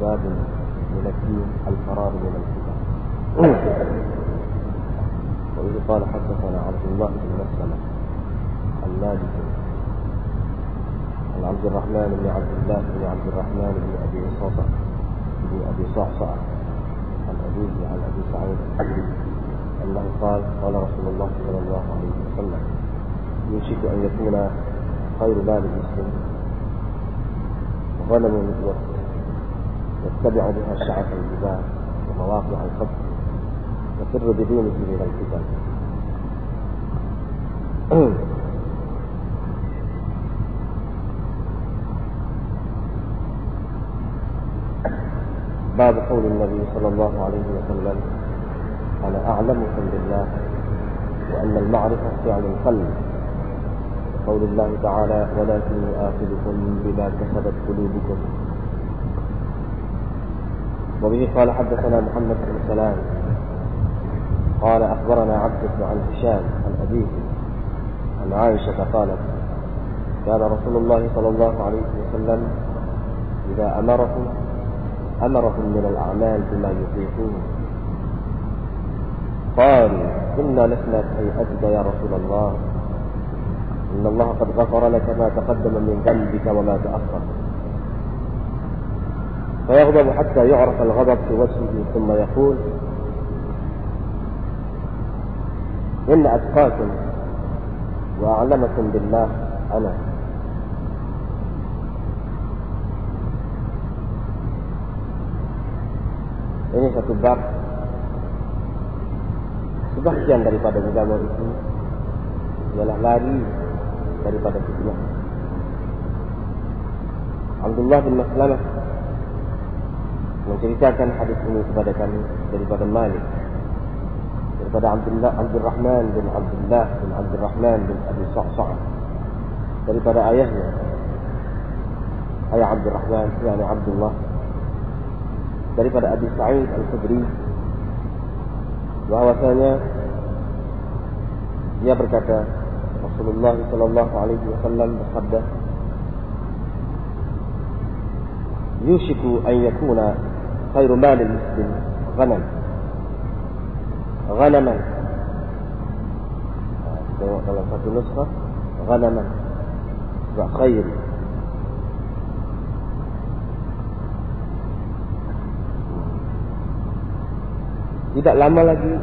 باب من الدين الفرار من الكتاب. وإذ قال حدثنا عبد الله بن مسلمة المالك عن عبد الرحمن بن عبد الله بن عبد الرحمن بن أبي صعصع بن أبي صعصع عن أبيه عن أبي سعيد أنه قال قال رسول الله صلى الله عليه وسلم يوشك أن يكون خير مال ظلم مثله واتبعوا بها شعث الجبال ومواقع الخطر وسر بدونه من الكتاب باب قول النبي صلى الله عليه وسلم أنا اعلمكم بالله وأن المعرفة فعل القلب. قول الله تعالى ولكن يؤاخذكم بما كسبت قلوبكم. وبه قال حدثنا محمد بن سلام قال أخبرنا عبد بن عن هشام عن أبيه عن عائشة قالت كان رسول الله صلى الله عليه وسلم إذا أمرهم أمرهم من الأعمال بما يطيقون. قالوا إنا لسنا كهيئتك يا رسول الله. إن الله قد غفر لك ما تقدم من ذنبك وما تأخر. فيغضب حتى يعرف الغضب في وجهه ثم يقول إن أتقاكم وأعلمكم بالله أنا. Ini satu bab. Sebahagian daripada agama itu. Ialah lari daripada fitnah Abdullah bin Maslamah menceritakan hadis ini kepada kami daripada Malik daripada Abdullah Abdul Rahman bin Abdullah bin Abdul Rahman bin Abi Sa'sa' daripada ayahnya ayah Abdul Rahman yakni Abdullah daripada Abi Sa'id Al-Khudri bahwasanya dia berkata رسول الله صلى الله عليه وسلم بحده يوشك أن يكون خير مال المسلم غنم غنما كما قال في النسخة غنما خير tidak lama lagi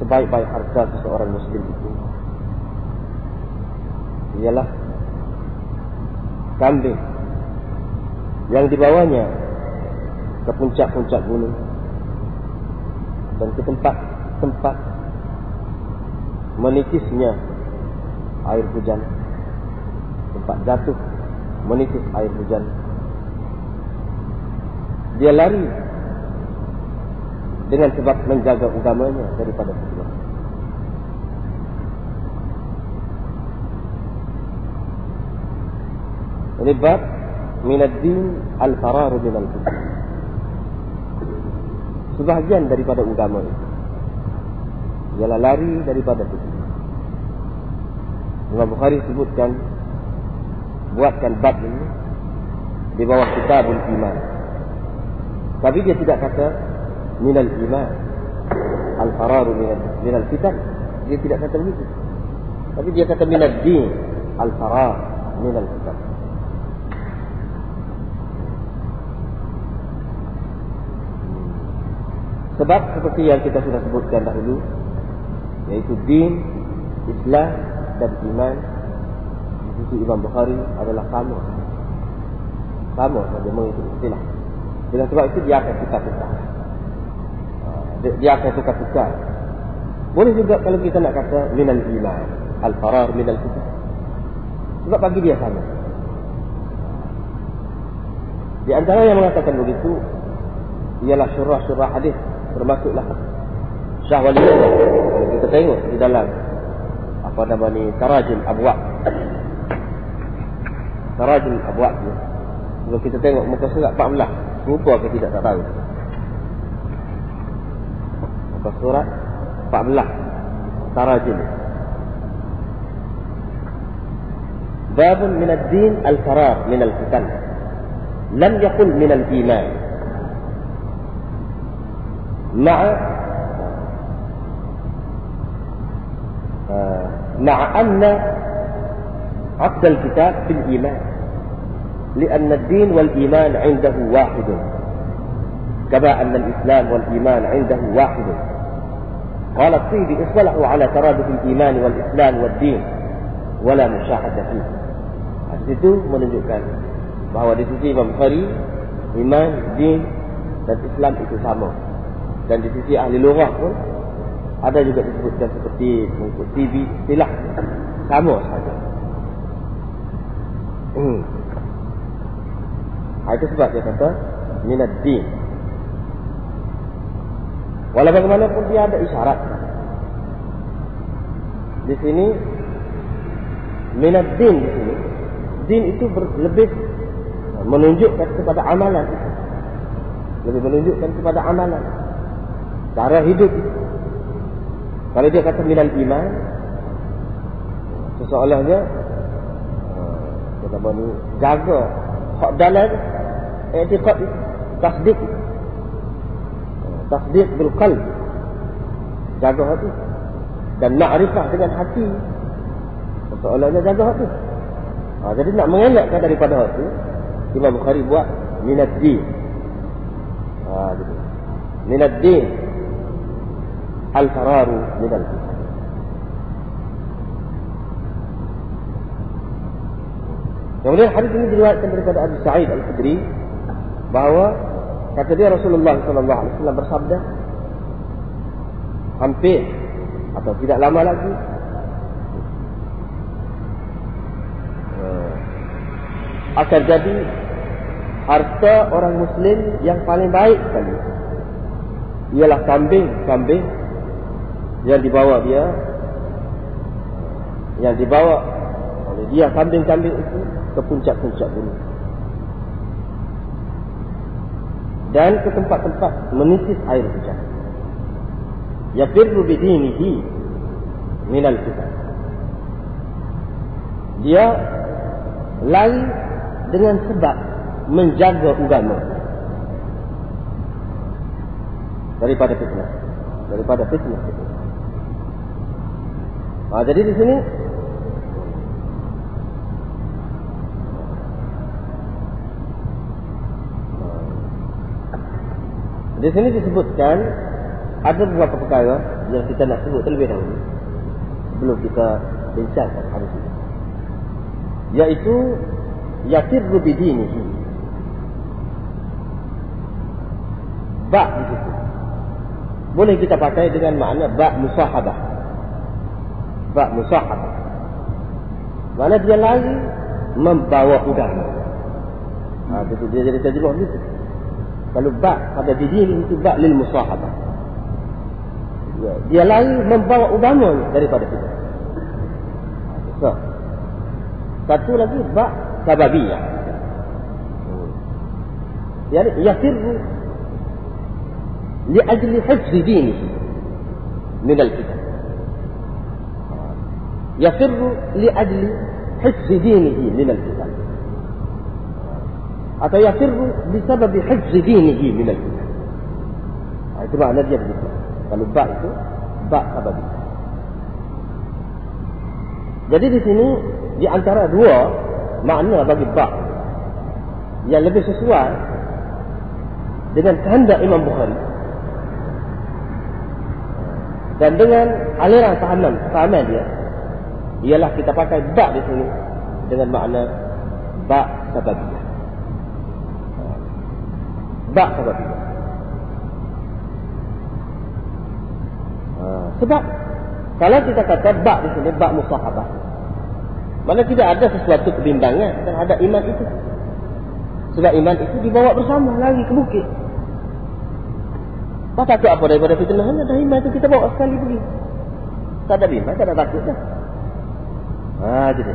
sebaik-baik harta seseorang muslim itu. Ialah kambing yang dibawanya ke puncak-puncak gunung dan ke tempat-tempat menitisnya air hujan tempat jatuh menitis air hujan. Dia lari dengan sebab menjaga agamanya daripada fitnah. Ini bab minad din al-farar min al-fitnah sebahagian daripada agama itu. Ialah lari daripada fitnah. Imam Bukhari sebutkan buatkan bab ini di bawah kitabul iman. Tapi dia tidak kata minal iman. Al-fararu minal, minal fitan. Dia tidak kata begitu. Tapi dia kata minal din. Al-farar minal fitan. Sebab seperti yang kita sudah sebutkan dahulu yaitu din Islam dan iman di sisi Imam Bukhari adalah sama. Sama saja mengikuti istilah. Dengan sebab itu dia akan tukar-tukar dia akan tukar-tukar boleh juga kalau kita nak kata minal iman al-farar minal kitab sebab bagi dia sama. Di antara yang mengatakan begitu ialah syurah-syurah hadis termasuklah Syah Wali kita tengok di dalam apa nama ni Tarajul Abwab Tarajul Abwab ni. Kalau kita tengok muka surat 14 rupa ke tidak tak tahu muka surat 14 Tarajul باب من الدين الفرار من الفتن. لم يقل من الإيمان. مع مع أن عقد الكتاب في الإيمان. لأن الدين والإيمان عنده واحد. كما أن الإسلام والإيمان عنده واحد. قال الطيبي اصطلحوا على ترادف الإيمان والإسلام والدين ولا مشاهدة فيه Hadis itu menunjukkan bahawa di sisi Imam Bukhari iman, din dan Islam itu sama. Dan di sisi ahli lughah pun ada juga disebutkan seperti mengikut TV istilah sama saja. Hmm. Itu sebab dia kata minad din. Walau bagaimanapun dia ada isyarat. Di sini minad din di sini. Din itu lebih menunjukkan kepada amalan. Lebih menunjukkan kepada amalan. Cara hidup. Kalau dia kata minal iman, seseorangnya kita ni jaga hak dalam i'tiqad tasdik tasdik bil qalb. Jaga hati. Dan ma'rifah dengan hati. Soalannya jaga hati. Ha, jadi nak mengelakkan daripada hati Imam Bukhari buat minat din ha, jadi. minat din al-fararu minal Kemudian hadis ini diriwayatkan daripada Abu Sa'id Al-Khudri bahawa kata dia Rasulullah sallallahu alaihi wasallam bersabda hampir atau tidak lama lagi eh, akan jadi harta orang muslim yang paling baik sekali. Ialah kambing-kambing yang dibawa dia yang dibawa oleh dia kambing-kambing itu ke puncak-puncak gunung dan ke tempat-tempat menitis air hujan. Yafirru bidinihi minal fitan. Dia lari dengan sebab menjaga agama daripada fitnah. Daripada fitnah. Ha, jadi di sini Di sini disebutkan ada beberapa perkara yang kita nak sebut terlebih dahulu sebelum kita bincangkan hadis ini. Yaitu yakirru bidinihi. Ba di situ. Boleh kita pakai dengan makna ba musahabah. Ba musahabah. Mana dia lari membawa udara. Ha, dia jadi terjemah begitu. فالباء pada dirinya itu باء للمصاحبة dia lain membawa ubangan daripada kita. So. satu lagi باء sababiyah. يعني يفر لأجل حفظ دينه من الفتن يفر لأجل حفظ دينه من الفتن hifz dinihi min al-fitan. Ha, itu makna dia begitu. Kalau ba itu ba sabab. Jadi di sini di antara dua makna bagi ba yang lebih sesuai dengan kehendak Imam Bukhari dan dengan aliran fahaman fahaman dia ialah kita pakai ba di sini dengan makna ba sababiyah bak itu. Ha, sebab kalau kita kata bak di sini bak musahabah. Mana tidak ada sesuatu kebimbangan terhadap iman itu. Sebab iman itu dibawa bersama lagi ke bukit. Tak takut apa daripada fitnah hanya dah iman itu kita bawa sekali pergi. Tak ada bimbang, tak ada takut dah. Ha, jadi.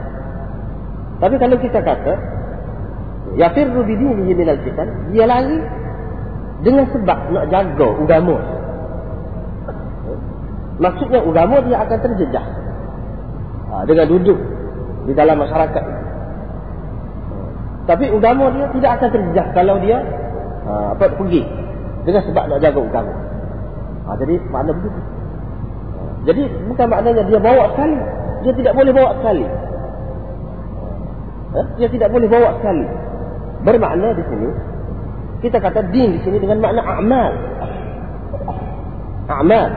Tapi kalau kita kata Yafirru bidinihi minal fitan Dia lari dengan sebab nak jaga agama. Maksudnya agama dia akan terjejah. Ha, dengan duduk di dalam masyarakat. Tapi agama dia tidak akan terjejas kalau dia ha, apa pergi dengan sebab nak jaga agama. Ha, jadi makna begitu. Jadi bukan maknanya dia bawa sekali. Dia tidak boleh bawa sekali. Ha, dia tidak boleh bawa sekali. Bermakna di sini kita kata din di sini dengan makna amal. Amal.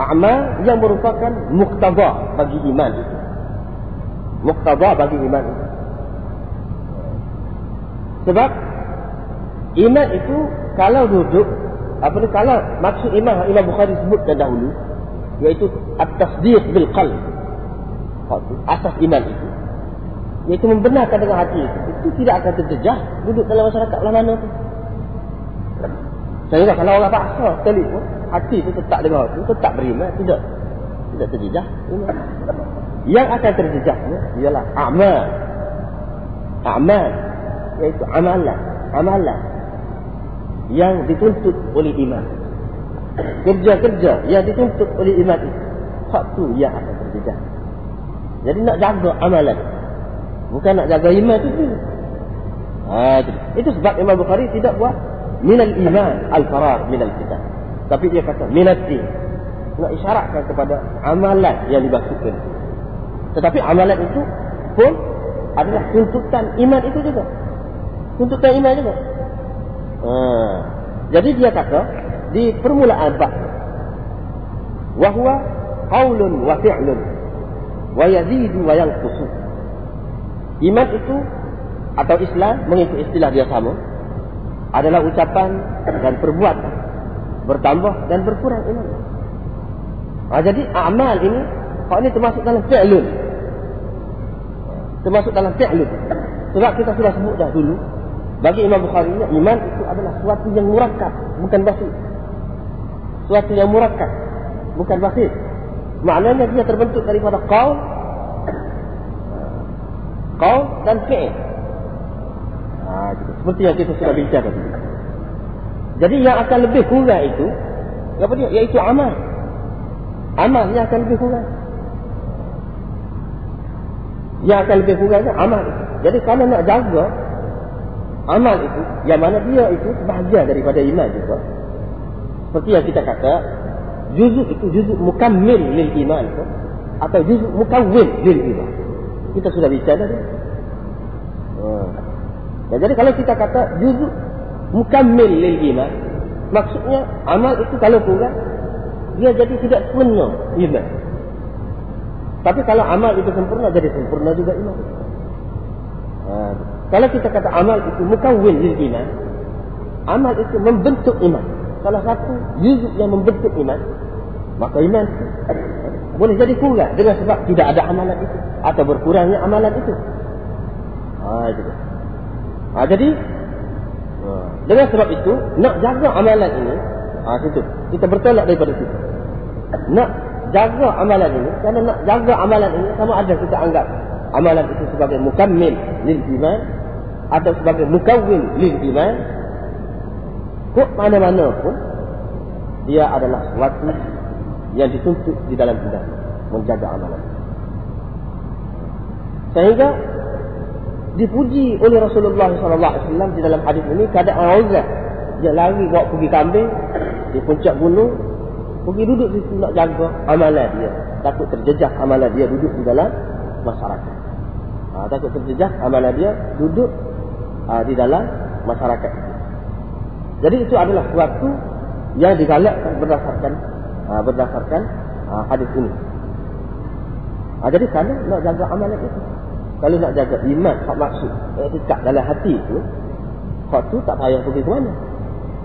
Amal yang merupakan muktadha bagi iman itu. Muktadha bagi iman itu. Sebab iman itu kalau duduk apa ni kalau maksud iman Imam Bukhari sebutkan dahulu iaitu at-tasdiq bil qalb. Asas iman itu iaitu membenarkan dengan hati itu, itu tidak akan terjejah duduk dalam masyarakat lah mana tu. Saya kalau orang paksa sekali pun hati itu tetap dengar itu tetap beriman tidak tidak terjejah. Yang akan terjejah ialah amal. Amal iaitu amalan, amalan yang dituntut oleh iman. Kerja-kerja yang dituntut oleh iman itu, hak tu yang akan terjejah. Jadi nak jaga amalan. Bukan nak jaga iman itu. Ha, itu. itu sebab Imam Bukhari tidak buat minal iman al-farar minal kitab. Tapi dia kata minat din. Nak isyaratkan kepada amalan yang dimaksudkan. Tetapi amalan itu pun adalah tuntutan iman itu juga tuntutan iman juga. Ha. Jadi dia kata di permulaan bab wahwa qaulun wa fi'lun wa yazidu wa yanqusu. Iman itu atau Islam mengikut istilah dia sama adalah ucapan dan perbuatan bertambah dan berkurang iman. Ha, jadi amal ini kalau ini termasuk dalam fi'lun. Termasuk dalam fi'lun. Sebab kita sudah sebut dah dulu bagi Imam Bukhari iman itu adalah suatu yang murakkab, bukan basit. Suatu yang murakkab, bukan basit. Maknanya dia terbentuk daripada qaul qaul dan fi'il. Ha, seperti yang kita sudah bincang tadi. Jadi yang akan lebih kurang itu apa dia? Iaitu amal. Amal yang akan lebih kurang. Yang akan lebih kurang amal. Jadi kalau nak jaga amal itu yang mana dia itu sebahagian daripada iman juga seperti yang kita kata juzuk itu juzuk mukammil lil iman atau juzuk mukawwin lil iman kita sudah bicara hmm. ya, jadi kalau kita kata juzuk mukammil lil iman maksudnya amal itu kalau kurang dia jadi tidak sempurna iman tapi kalau amal itu sempurna jadi sempurna juga iman hmm. Kalau kita kata amal itu mukawin lil iman, amal itu membentuk iman. Salah satu juzuk yang membentuk iman, maka iman boleh jadi kurang dengan sebab tidak ada amalan itu atau berkurangnya amalan itu. Ha, itu. Ha, jadi ha, dengan sebab itu nak jaga amalan ini, ha, situ kita bertolak daripada situ. Nak jaga amalan ini, kerana nak jaga amalan ini sama ada kita anggap amalan itu sebagai mukammil lil iman atau sebagai mukawwin lil iman kok mana-mana pun dia adalah sesuatu yang dituntut di dalam hidup menjaga amalan. Sehingga dipuji oleh Rasulullah SAW di dalam hadis ini keadaan Uzah dia lari bawa pergi kambing di puncak gunung pergi duduk di situ nak jaga amalan dia. Takut terjejak amalan dia duduk di dalam masyarakat. Ha, takut terjejak amalan dia duduk ha, di dalam masyarakat. Jadi itu adalah suatu yang digalakkan berdasarkan ha, berdasarkan ha, hadis ini. Ha, jadi kalau nak jaga amalan itu kalau nak jaga iman hak maksud etika dalam hati itu hak tu tak payah pergi ke mana.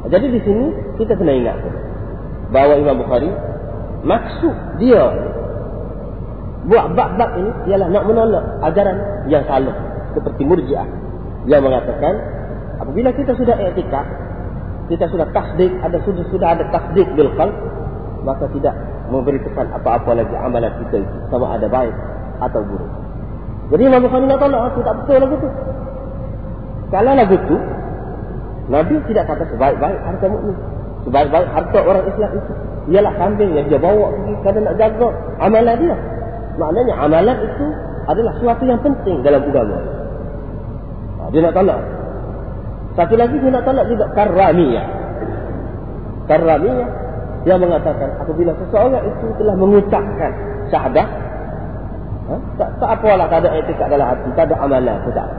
Ha, jadi di sini kita kena ingat bahawa Imam Bukhari maksud dia buat bab-bab ini ialah nak menolak ajaran yang salah seperti murjiah yang mengatakan apabila kita sudah etika kita sudah tasdik ada sudah sudah ada tasdik bil qalb maka tidak memberi kesan apa-apa lagi amalan kita itu. Sama ada baik atau buruk. Jadi Imam Bukhari nak tolak aku tak betul lagu tu. Kalau lagu tu Nabi tidak kata sebaik-baik harta mukmin. Sebaik-baik harta orang Islam itu. Ialah kambing yang dia bawa pergi kerana nak jaga amalan dia. Maknanya amalan itu adalah sesuatu yang penting dalam agama. Dia nak tolak. Satu lagi dia nak tolak juga karamiyah. Karamiyah dia mengatakan apabila seseorang itu telah mengucapkan syahadah ha? tak, tak apalah tak ada etika dalam hati, tak ada amalan pun tak.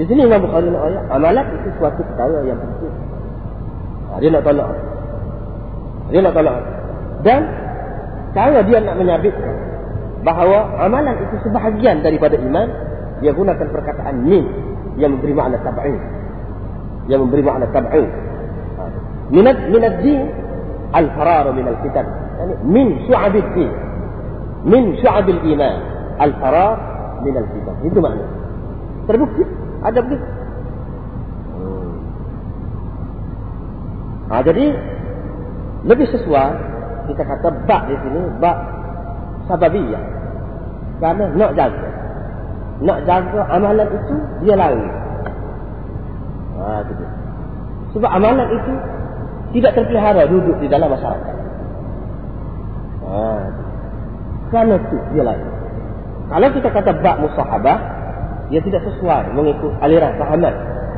Di sini Imam Bukhari nak ayat, amalan itu suatu perkara yang penting. Ha, dia nak tolak. Dia nak tolak. Dan kalau dia nak menyabitkan bahawa amalan itu sebahagian daripada iman, dia gunakan perkataan min yang memberi makna tab'in. Yang memberi makna tab'in. Ha. Minat minat din al-farar min al-fitan. Yani min syu'ab din. Min syu'ab iman al-farar min al-fitan. Itu makna. Terbukti ada begitu. Hmm. Ha, jadi lebih sesuai kita kata bak di sini bak sababiyah. Kerana nak jaga. Nak jaga amalan itu dia lari. Ha, itu Sebab amalan itu tidak terpelihara duduk di dalam masyarakat. Ha, kerana itu dia lari. Kalau kita kata bak musahabah, dia tidak sesuai mengikut aliran fahaman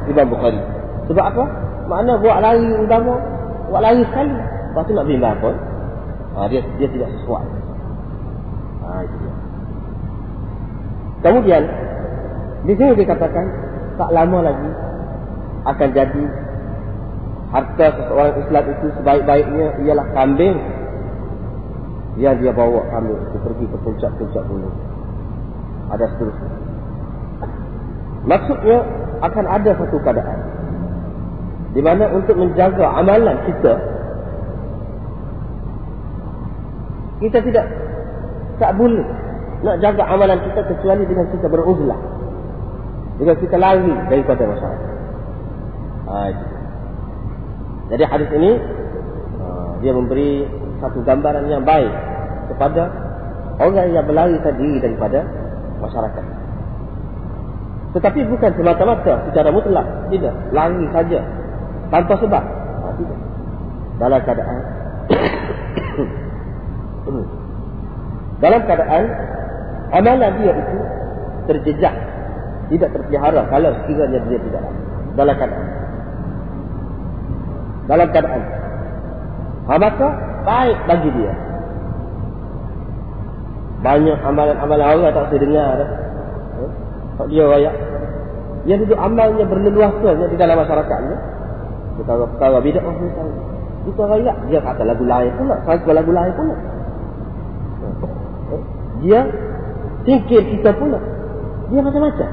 Imam Bukhari. Sebab apa? Makna buat lari utama, buat lari sekali. Lepas tu nak bimbang pun, ha, dia dia tidak sesuai. Ha, itu dia. Kemudian, di sini dikatakan, tak lama lagi akan jadi harta seseorang Islam itu sebaik-baiknya ialah kambing yang dia bawa kambing itu pergi ke puncak-puncak gunung. Ada seterusnya. Maksudnya akan ada satu keadaan di mana untuk menjaga amalan kita kita tidak tak boleh nak jaga amalan kita kecuali dengan kita beruzlah dengan kita lari daripada masyarakat. Ha, Jadi hadis ini ha, dia memberi satu gambaran yang baik kepada orang yang berlari tadi daripada masyarakat. Tetapi bukan semata-mata secara mutlak. Tidak. Lari saja. Tanpa sebab. Ha, tidak. Dalam keadaan. dalam keadaan. Amalan dia itu terjejak. Tidak terpelihara. Kalau sekiranya dia tidak. Dalam keadaan. Dalam keadaan. Ha, maka baik bagi dia. Banyak amalan-amalan orang tak saya dengar. Tak dia raya. Dia duduk amalnya berleluasa di dalam masyarakatnya. Perkara-perkara bidak oh, misalnya. Kita raya. Dia kata lagu lain pula. Sangka lagu lain pula. Dia singkir kita pula. Dia macam-macam.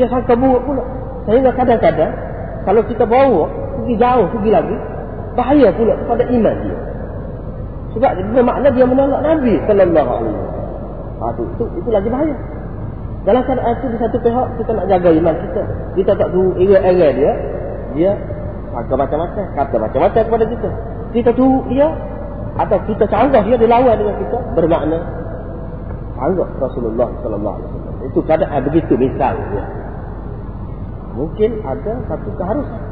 Dia sangka buruk pula. Sehingga kadang-kadang kalau kita bawa pergi jauh, pergi lagi, bahaya pula kepada iman dia. Sebab dia makna dia menolak Nabi sallallahu alaihi wasallam. Ha, itu, itu, itu lagi bahaya. Dalam keadaan itu di satu pihak kita nak jaga iman kita. Kita tak tahu era-era dia. Dia kata macam-macam. Kata macam-macam kepada kita. Kita tahu dia. Atau kita canggah dia. Dia lawan dengan kita. Bermakna. Canggah Rasulullah SAW. Itu keadaan begitu misal. Ya. Mungkin ada satu keharusan.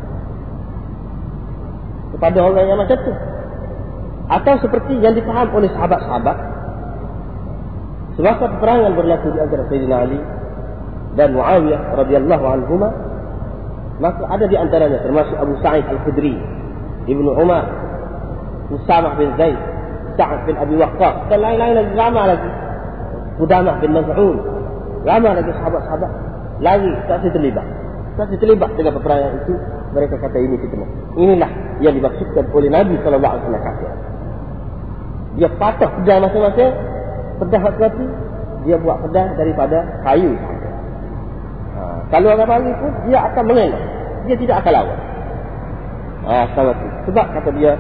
Kepada orang yang macam itu. Atau seperti yang dipaham oleh sahabat-sahabat. Semasa peperangan berlaku di antara Sayyidina Ali dan Muawiyah radhiyallahu anhuma maka ada di antaranya termasuk Abu Sa'id Al-Khudri, Ibnu Umar, Usamah bin Zaid, Sa'ad bin Abi Waqqas dan lain-lain lagi ramai lagi. Qudamah bin Maz'un. Ramai lagi sahabat-sahabat lagi tak terlibat. Tak terlibat dengan peperangan itu mereka kata ini fitnah. Inilah yang dimaksudkan oleh Nabi wasallam. Dia patah pedang masing-masing pedah hati dia buat pedah daripada kayu ha, kalau orang bagi pun dia akan mengelak dia tidak akan lawan ha, sama itu. sebab kata dia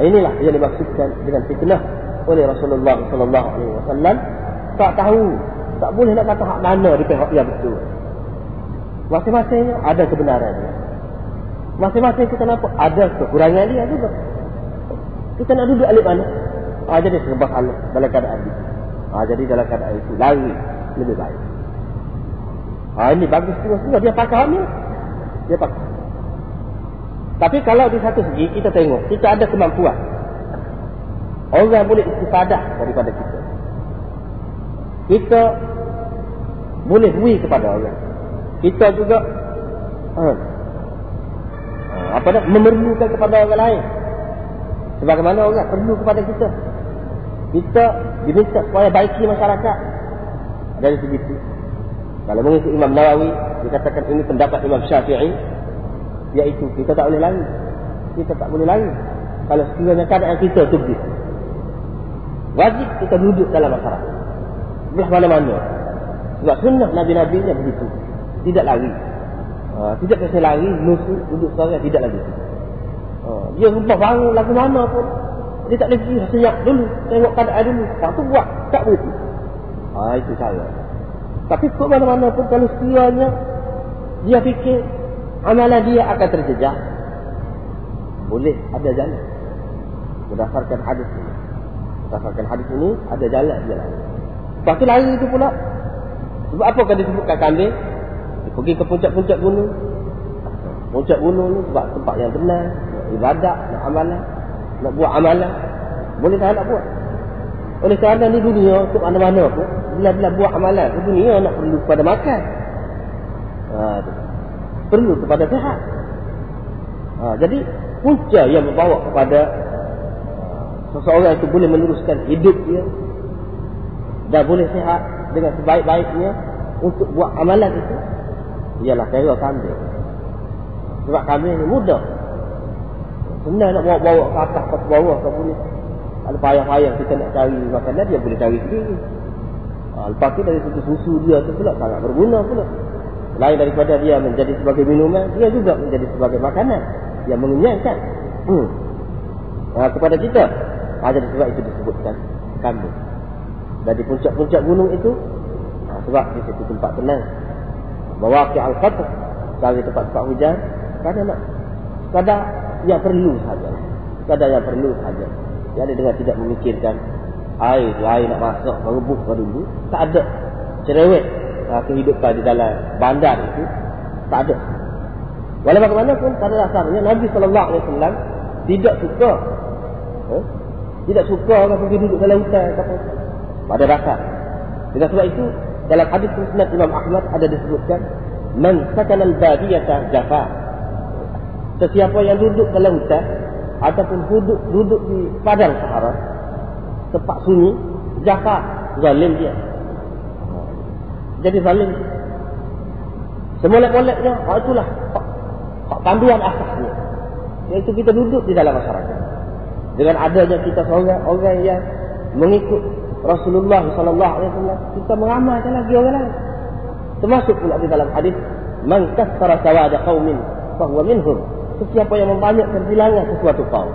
inilah yang dimaksudkan dengan fitnah oleh Rasulullah wasallam tak tahu tak boleh nak kata hak mana di pihak yang betul masing-masing ada kebenaran dia masing-masing kita nampak ada kekurangan dia juga kita nak duduk alik mana ha, jadi sebab Allah dalam keadaan itu Ha, jadi dalam keadaan itu lari lebih baik. Ha, ini bagus juga dia pakai ni. Dia pakai. Tapi kalau di satu segi kita tengok kita ada kemampuan. Orang boleh istifadah daripada kita. Kita boleh bui kepada orang. Kita juga Ha. Apa dah? Memerlukan kepada orang lain. Sebagaimana orang perlu kepada kita. Kita diminta supaya baiki masyarakat. Dari segi itu. Kalau mengikut Imam Nawawi, dikatakan ini pendapat Imam Syafi'i. Iaitu kita tak boleh lari. Kita tak boleh lari. Kalau sekiranya keadaan kita tu begitu. Wajib kita duduk dalam masyarakat. Belah mana-mana. Sebab sunnah Nabi-Nabi begitu. Tidak lari. Ha, tidak kena lari, nusuk, duduk seorang, tidak lagi. Ha, dia rubah bangun lagu mana pun. Dia tak lagi senyap dulu. Tengok keadaan dulu. Lepas tu buat. Tak berhenti. Ha, itu cara. Tapi ke mana-mana pun kalau sekiranya dia fikir amalan dia akan terjejak. Boleh ada jalan. Berdasarkan hadis ini. Berdasarkan hadis ini, ada jalan dia lari. Lepas tu lari itu pula. Sebab apa kan disebutkan kambing? Pergi ke puncak-puncak gunung. Puncak gunung ni sebab tempat yang benar. Ibadat, nak amalan. Nak buat amalan. Boleh tak nak buat? Oleh kerana ni dunia, untuk mana-mana pun. Bila-bila buat amalan, ke dunia nak perlu kepada makan. Ha, perlu kepada sehat. Ha, jadi, punca yang membawa kepada seseorang itu boleh meneruskan hidup dia dan boleh sehat dengan sebaik-baiknya untuk buat amalan itu ialah kera kambing. Sebab kambing ni mudah. Senang nak bawa-bawa ke atas ke bawah ke boleh. Ada payah-payah kita nak cari makanan dia boleh cari sendiri. Ha, lepas tu dari segi susu dia tu pula sangat berguna pula. Lain daripada dia menjadi sebagai minuman, dia juga menjadi sebagai makanan yang mengenyangkan. Hmm. Ha, kepada kita. Ha, jadi sebab itu disebutkan kambing. Dari puncak-puncak gunung itu, ha, sebab di situ tempat tenang mewakil al-qatr dari tempat-tempat hujan kadang nak. Kadang yang perlu saja. Kadang yang perlu saja. Jadi dengan tidak memikirkan air air nak masuk merebut ke dulu. Tak ada. Cerewet uh, kehidupan di dalam bandar itu tak ada. Walau bagaimanapun pada dasarnya Nabi SAW tidak suka eh? tidak suka orang pergi duduk dalam hutan pada dasar. Dengan sebab itu dalam hadis musnad Imam Ahmad ada disebutkan man sakana al-badiyata jafa. Sesiapa yang duduk dalam hutan ataupun duduk duduk di padang sahara tempat sunyi jafa zalim dia. Jadi zalim. Semolek-moleknya oh itulah panduan asasnya iaitu kita duduk di dalam masyarakat. Dengan adanya kita seorang orang yang mengikut Rasulullah sallallahu alaihi wasallam kita mengamalkan lagi orang lain. Termasuk pula di dalam hadis man kasara sawada qaumin fa huwa minhum. Sesiapa yang membanyakkan bilangan sesuatu kaum.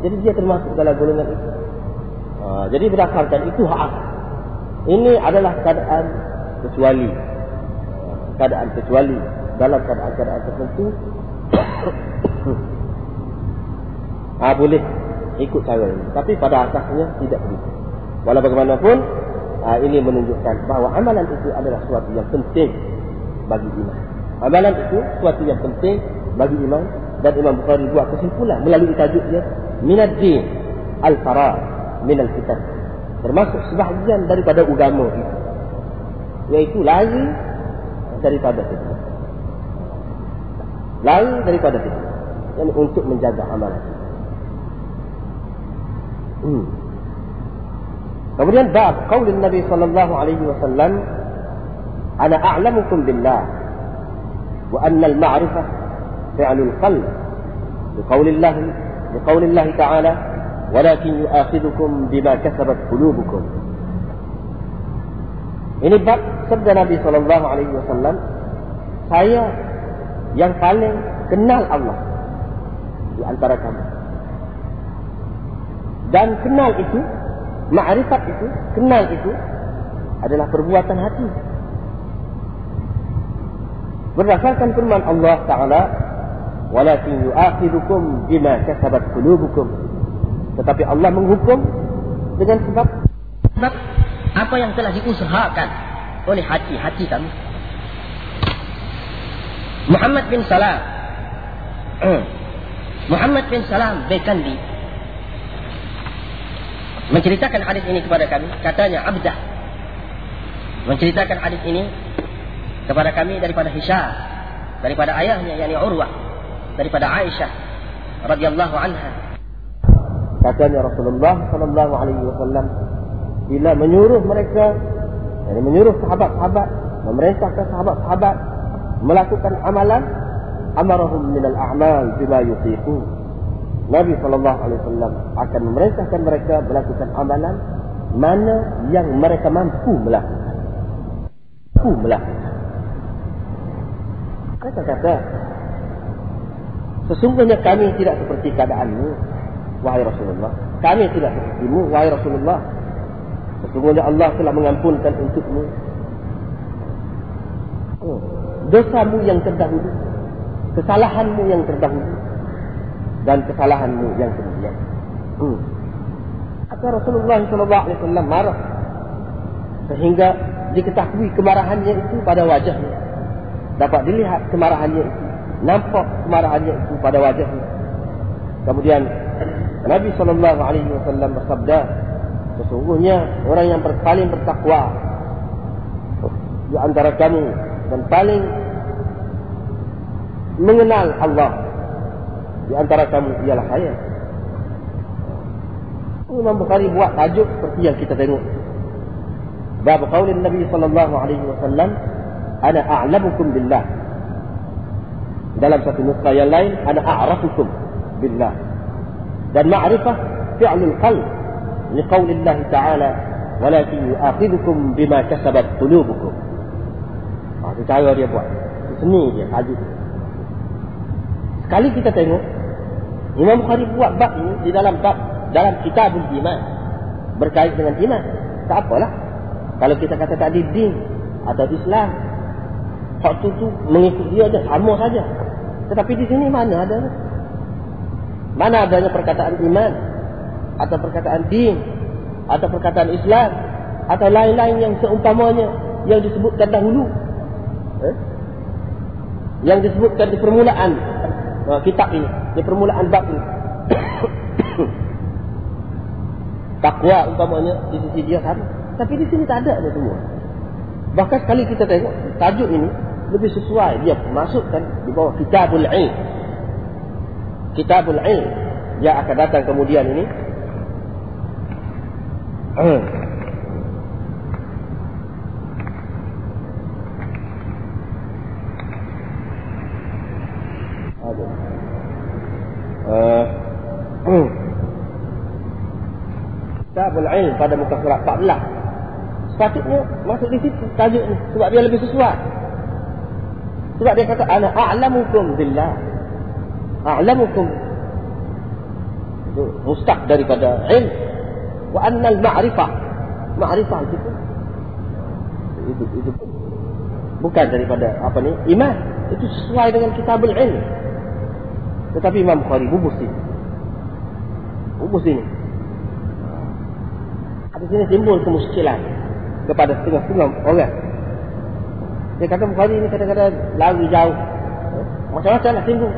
Jadi dia termasuk dalam golongan itu. Ha, jadi berdasarkan itu hak Ini adalah keadaan kecuali. Keadaan kecuali dalam keadaan-keadaan tertentu. ah boleh ikut cara ini. Tapi pada asasnya tidak begitu. Walau bagaimanapun uh, ini menunjukkan bahawa amalan itu adalah sesuatu yang penting bagi iman. Amalan itu sesuatu yang penting bagi iman dan Imam Bukhari buat kesimpulan melalui tajuknya minad din al-farar min al-fitan. Termasuk sebahagian daripada agama itu. Iaitu lari daripada itu. Lari daripada itu. Yang untuk menjaga amalan. Hmm. Kemudian bab qaul Nabi sallallahu alaihi wasallam ana a'lamukum billah wa anna al-ma'rifah fi'lul qalb biqaul Allah biqaul Allah ta'ala walakin yu'akhidukum bima kasabat qulubukum Ini bab sabda Nabi sallallahu alaihi wasallam saya yang paling kenal Allah di antara kamu dan kenal itu Ma'rifat itu, kenal itu adalah perbuatan hati. Berdasarkan firman Allah Taala, "Walakin yu'akhidukum bima kasabat qulubukum." Tetapi Allah menghukum dengan sebab sebab apa yang telah diusahakan oleh hati-hati kami. Muhammad bin Salam Muhammad bin Salam Bekandi menceritakan hadis ini kepada kami katanya abdah. Menceritakan hadis ini kepada kami daripada Hisham daripada ayahnya yakni Urwah daripada Aisyah radhiyallahu anha. Katanya Rasulullah sallallahu alaihi wasallam bila menyuruh mereka yani menyuruh sahabat-sahabat memerintahkan sahabat-sahabat melakukan amalan amarahum minal a'mal bima yutiqu Nabi sallallahu alaihi wasallam akan memerintahkan mereka melakukan amalan mana yang mereka mampu melakukan. Mampu melakukan. Kata-kata sesungguhnya kami tidak seperti keadaanmu wahai Rasulullah. Kami tidak sepertimu wahai Rasulullah. Sesungguhnya Allah telah mengampunkan untukmu. Oh, dosamu yang terdahulu kesalahanmu yang terdahulu dan kesalahanmu yang kemudian. Hmm. Maka Rasulullah SAW marah sehingga diketahui kemarahannya itu pada wajahnya. Dapat dilihat kemarahannya itu, nampak kemarahannya itu pada wajahnya. Kemudian Nabi SAW bersabda, sesungguhnya orang yang paling bertakwa di antara kamu dan paling mengenal Allah di antara kamu ialah saya. Imam Bukhari buat tajuk seperti yang kita tengok. Bab qaul Nabi sallallahu alaihi wasallam, "Ana a'lamukum billah." Dalam satu nuskah yang lain, "Ana a'rafukum billah." Dan ma'rifah fi'lul qalb li qaul Allah Ta'ala, "Walakin yu'akhidhukum bima kasabat qulubukum." Ah, cara dia buat. Seni dia tajuk. Sekali kita tengok Imam Bukhari buat bab ini di dalam bab dalam kitabul iman berkait dengan iman. Tak apalah. Kalau kita kata tak ada din atau Islam, hak tu tu mengikut dia aja sama saja. Tetapi di sini mana ada? Mana adanya perkataan iman atau perkataan din atau perkataan Islam atau lain-lain yang seumpamanya yang disebutkan dahulu. Eh? Yang disebutkan di permulaan uh, kitab ini, di permulaan bab ini. Takwa umpamanya di sisi dia sama. Tapi di sini tak ada ada semua. Bahkan sekali kita tengok tajuk ini lebih sesuai dia masukkan di bawah kitabul ilm. Kitabul ilm yang akan datang kemudian ini. Kitabul Ilm pada muka surat 14. Sepatutnya masuk di situ tajuk ni sebab dia lebih sesuai. Sebab dia kata ana a'lamukum billah. A'lamukum itu mustaq daripada ilm wa anna al-ma'rifah. Ma'rifah itu itu itu bukan daripada apa ni iman itu sesuai dengan kitabul ilm tetapi Imam Bukhari bubus ini bubus ini di sini timbul kemuskilan kepada setengah-setengah orang. Dia kata Bukhari ini kadang-kadang lari jauh. Macam-macam nak timbul.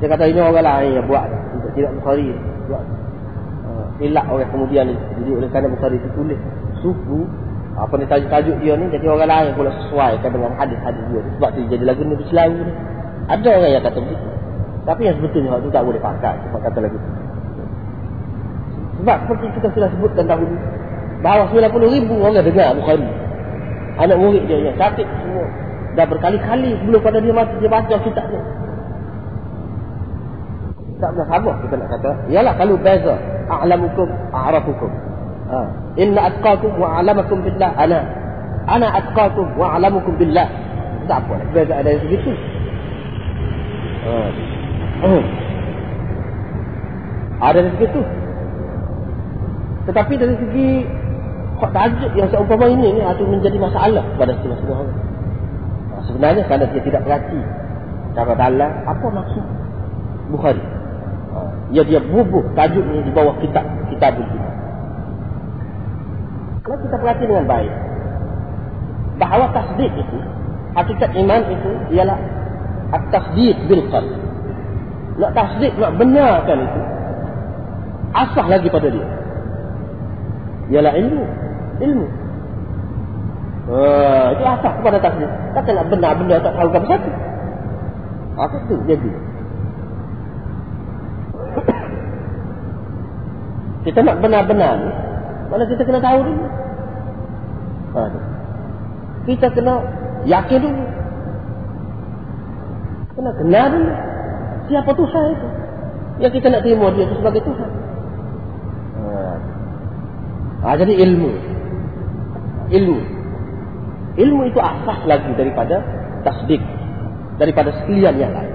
Dia kata ini orang lain yang buat untuk tidak Bukhari. Buat. Uh, silap orang kemudian ni. Jadi oleh kerana Bukhari itu tulis. Suku. Apa ni tajuk-tajuk dia ni. Jadi orang lain pula sesuaikan dengan hadis-hadis dia. Sebab tu jadi lagu Nabi Selalu ni. Ada orang yang kata begitu. Tapi yang sebetulnya itu tak boleh pakai. Sebab kata lagu tu. Sebab seperti kita sudah sebutkan dahulu bahawa 90 ribu orang dengar Bukhari. Anak murid dia yang sakit semua. Dah berkali-kali sebelum pada dia mati dia baca kitab ni. Tak pernah sama kita nak kata. Yalah kalau beza. A'lamukum a'rafukum. Ha. Inna atqakum wa a'lamakum billah ana. Ana atqakum wa a'lamukum billah. Tak apa. Beza ada yang begitu. Ha. Ada yang begitu. Tetapi dari segi kok tajuk yang seumpama ini ni itu menjadi masalah pada setengah-setengah orang. Nah, sebenarnya kerana dia tidak perhati cara dalam apa maksud Bukhari. Ya dia bubuh tajuk ini di bawah kitab kitab itu. Kalau kita perhati dengan baik bahawa tasdik itu hakikat iman itu ialah at-tasdiq bil qalb. Nak tasdik, nak benarkan itu asah lagi pada dia ialah ilmu ilmu uh, itu asas kepada takdir kata nak benar benda tak tahu apa satu Apa tu jadi? kita nak benar-benar ni, mana kita kena tahu dulu. Ha, kita kena yakin dulu. Kena kenal dulu. Siapa Tuhan itu? Yang kita nak terima dia itu sebagai Tuhan. Ha. jadi ilmu. Ilmu. Ilmu itu asas lagi daripada tasdik. Daripada sekalian yang lain.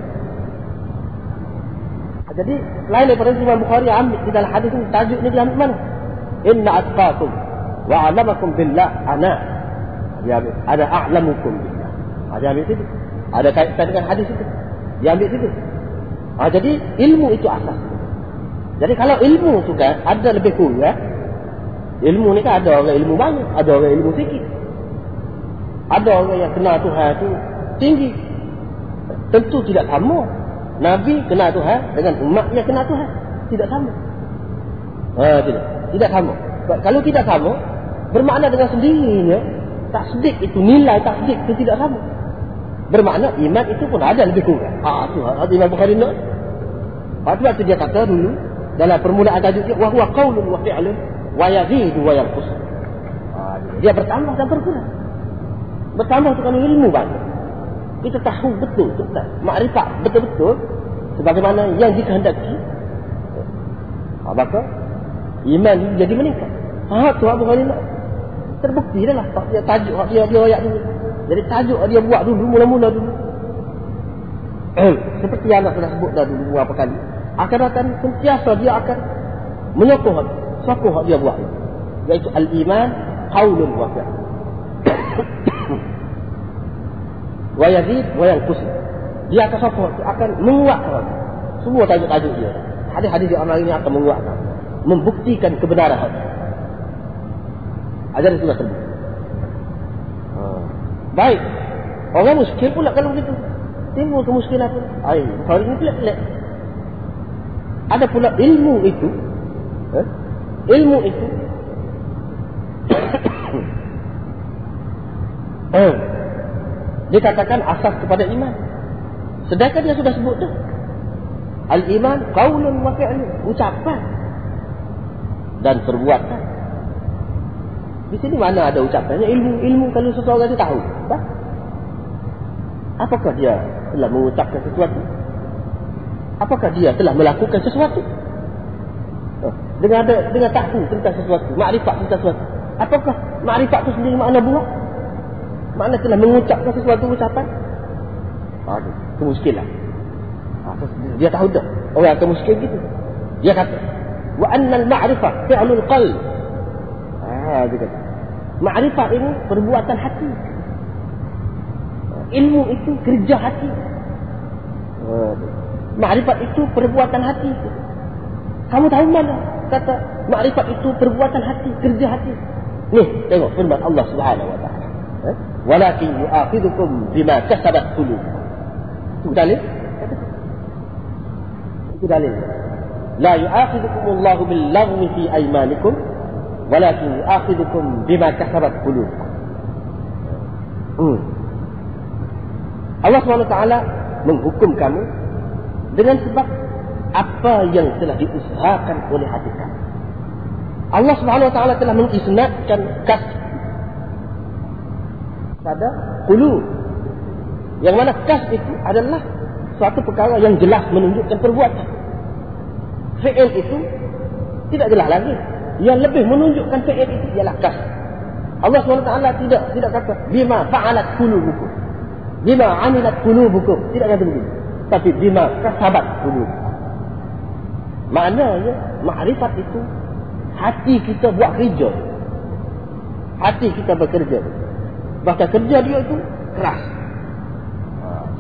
Ha, jadi, lain daripada Imam Bukhari ambil di dalam hadis ini, tajuk ini diambil mana? Inna atqakum wa alamakum billah ana. Dia ambil. Ada a'lamukum billah. Ha, dia ambil situ. Ada kaitan dengan hadis itu. Dia ambil situ. Ha, jadi, ilmu itu asas. Jadi, kalau ilmu itu kan, ada lebih kurang. Ya? Ilmu ni kan ada orang ilmu banyak. Ada orang ilmu sikit. Ada orang yang kenal Tuhan itu tinggi. Tentu tidak sama. Nabi kenal Tuhan dengan umat yang kenal Tuhan. Tidak sama. Ha, tidak. Tidak sama. Kalau tidak sama, bermakna dengan sendirinya, tak sedik itu, nilai tak sedik itu tidak sama. Bermakna iman itu pun ada lebih kurang. Ha, itu hati Imam Bukhari nak. Ha, itu waktu dia kata dulu, dalam permulaan tajuk dia, wahuwa qawlun wa fi'lun, wa yazidu wa yankus. Ha, dia bertambah dan berkurang. Bertambah tu ilmu banyak. Kita tahu betul, betul. Makrifat betul-betul. Sebagaimana yang dikehendaki. Ha, maka, iman jadi meningkat. Ha, tu Abu Khalil Terbukti dah lah. Dia tajuk dia, dia ayat dulu. Jadi tajuk dia buat dulu, mula-mula dulu. Seperti yang anak sudah sebut dah dulu berapa kali. Akan datang sentiasa dia akan menyokoh sokoh dia buat. Iaitu al-iman, qaulun wa fi'l wa yazid wa yanqus. Dia akan support, akan menguatkan semua tajuk-tajuk dia. Hadis-hadis di amal ini akan menguatkan, membuktikan kebenaran. Ajar itu terbukti. Ha. Baik. Orang muskil pula kalau begitu. Timbul kemuskilan pun. Ay, hari ini pelik-pelik. Ada pula ilmu itu. Eh? Ilmu itu. eh dikatakan asas kepada iman. Sedangkan dia sudah sebut dah. Al-iman qaulun wa fi'lun, ucapan dan perbuatan. Di sini mana ada ucapannya? Ilmu, ilmu kalau seseorang itu tahu. Tak? Apakah dia telah mengucapkan sesuatu? Apakah dia telah melakukan sesuatu? Dengan ada dengan tahu tentang sesuatu, makrifat tentang sesuatu. Apakah makrifat itu sendiri makna buah? Mana telah mengucapkan sesuatu ucapan? Aduh, kemuskilan. Dia tahu tak? Orang akan muskil gitu. Dia kata, wa annal ma'rifah fi'lul qalb. Ah, dia kata. Ma'rifah ini perbuatan hati. Ilmu itu kerja hati. Ma'rifat itu perbuatan hati. Kamu tahu mana? Kata, ma'rifat itu perbuatan hati, kerja hati. Nih, tengok firman Allah Subhanahu wa taala. Eh? walakin yu'akhidukum bima kasabat qulub itu dalil itu dalil la yu'akhidukum Allah bil lagwi fi aymanikum walakin yu'akhidukum bima kasabat qulub hmm. Allah SWT menghukum kamu dengan sebab apa yang telah diusahakan oleh hati kamu. Allah SWT telah mengisnatkan kasih pada hulu. Yang mana kas itu adalah suatu perkara yang jelas menunjukkan perbuatan. Fi'il itu tidak jelas lagi. Yang lebih menunjukkan fi'il itu ialah kas. Allah SWT tidak tidak kata bima fa'alat qulubukum. Bima 'amilat qulubukum. Tidak kata begitu. Tapi bima kasabat qulubukum. Maknanya makrifat itu hati kita buat kerja. Hati kita bekerja. Bahkan kerja dia itu keras.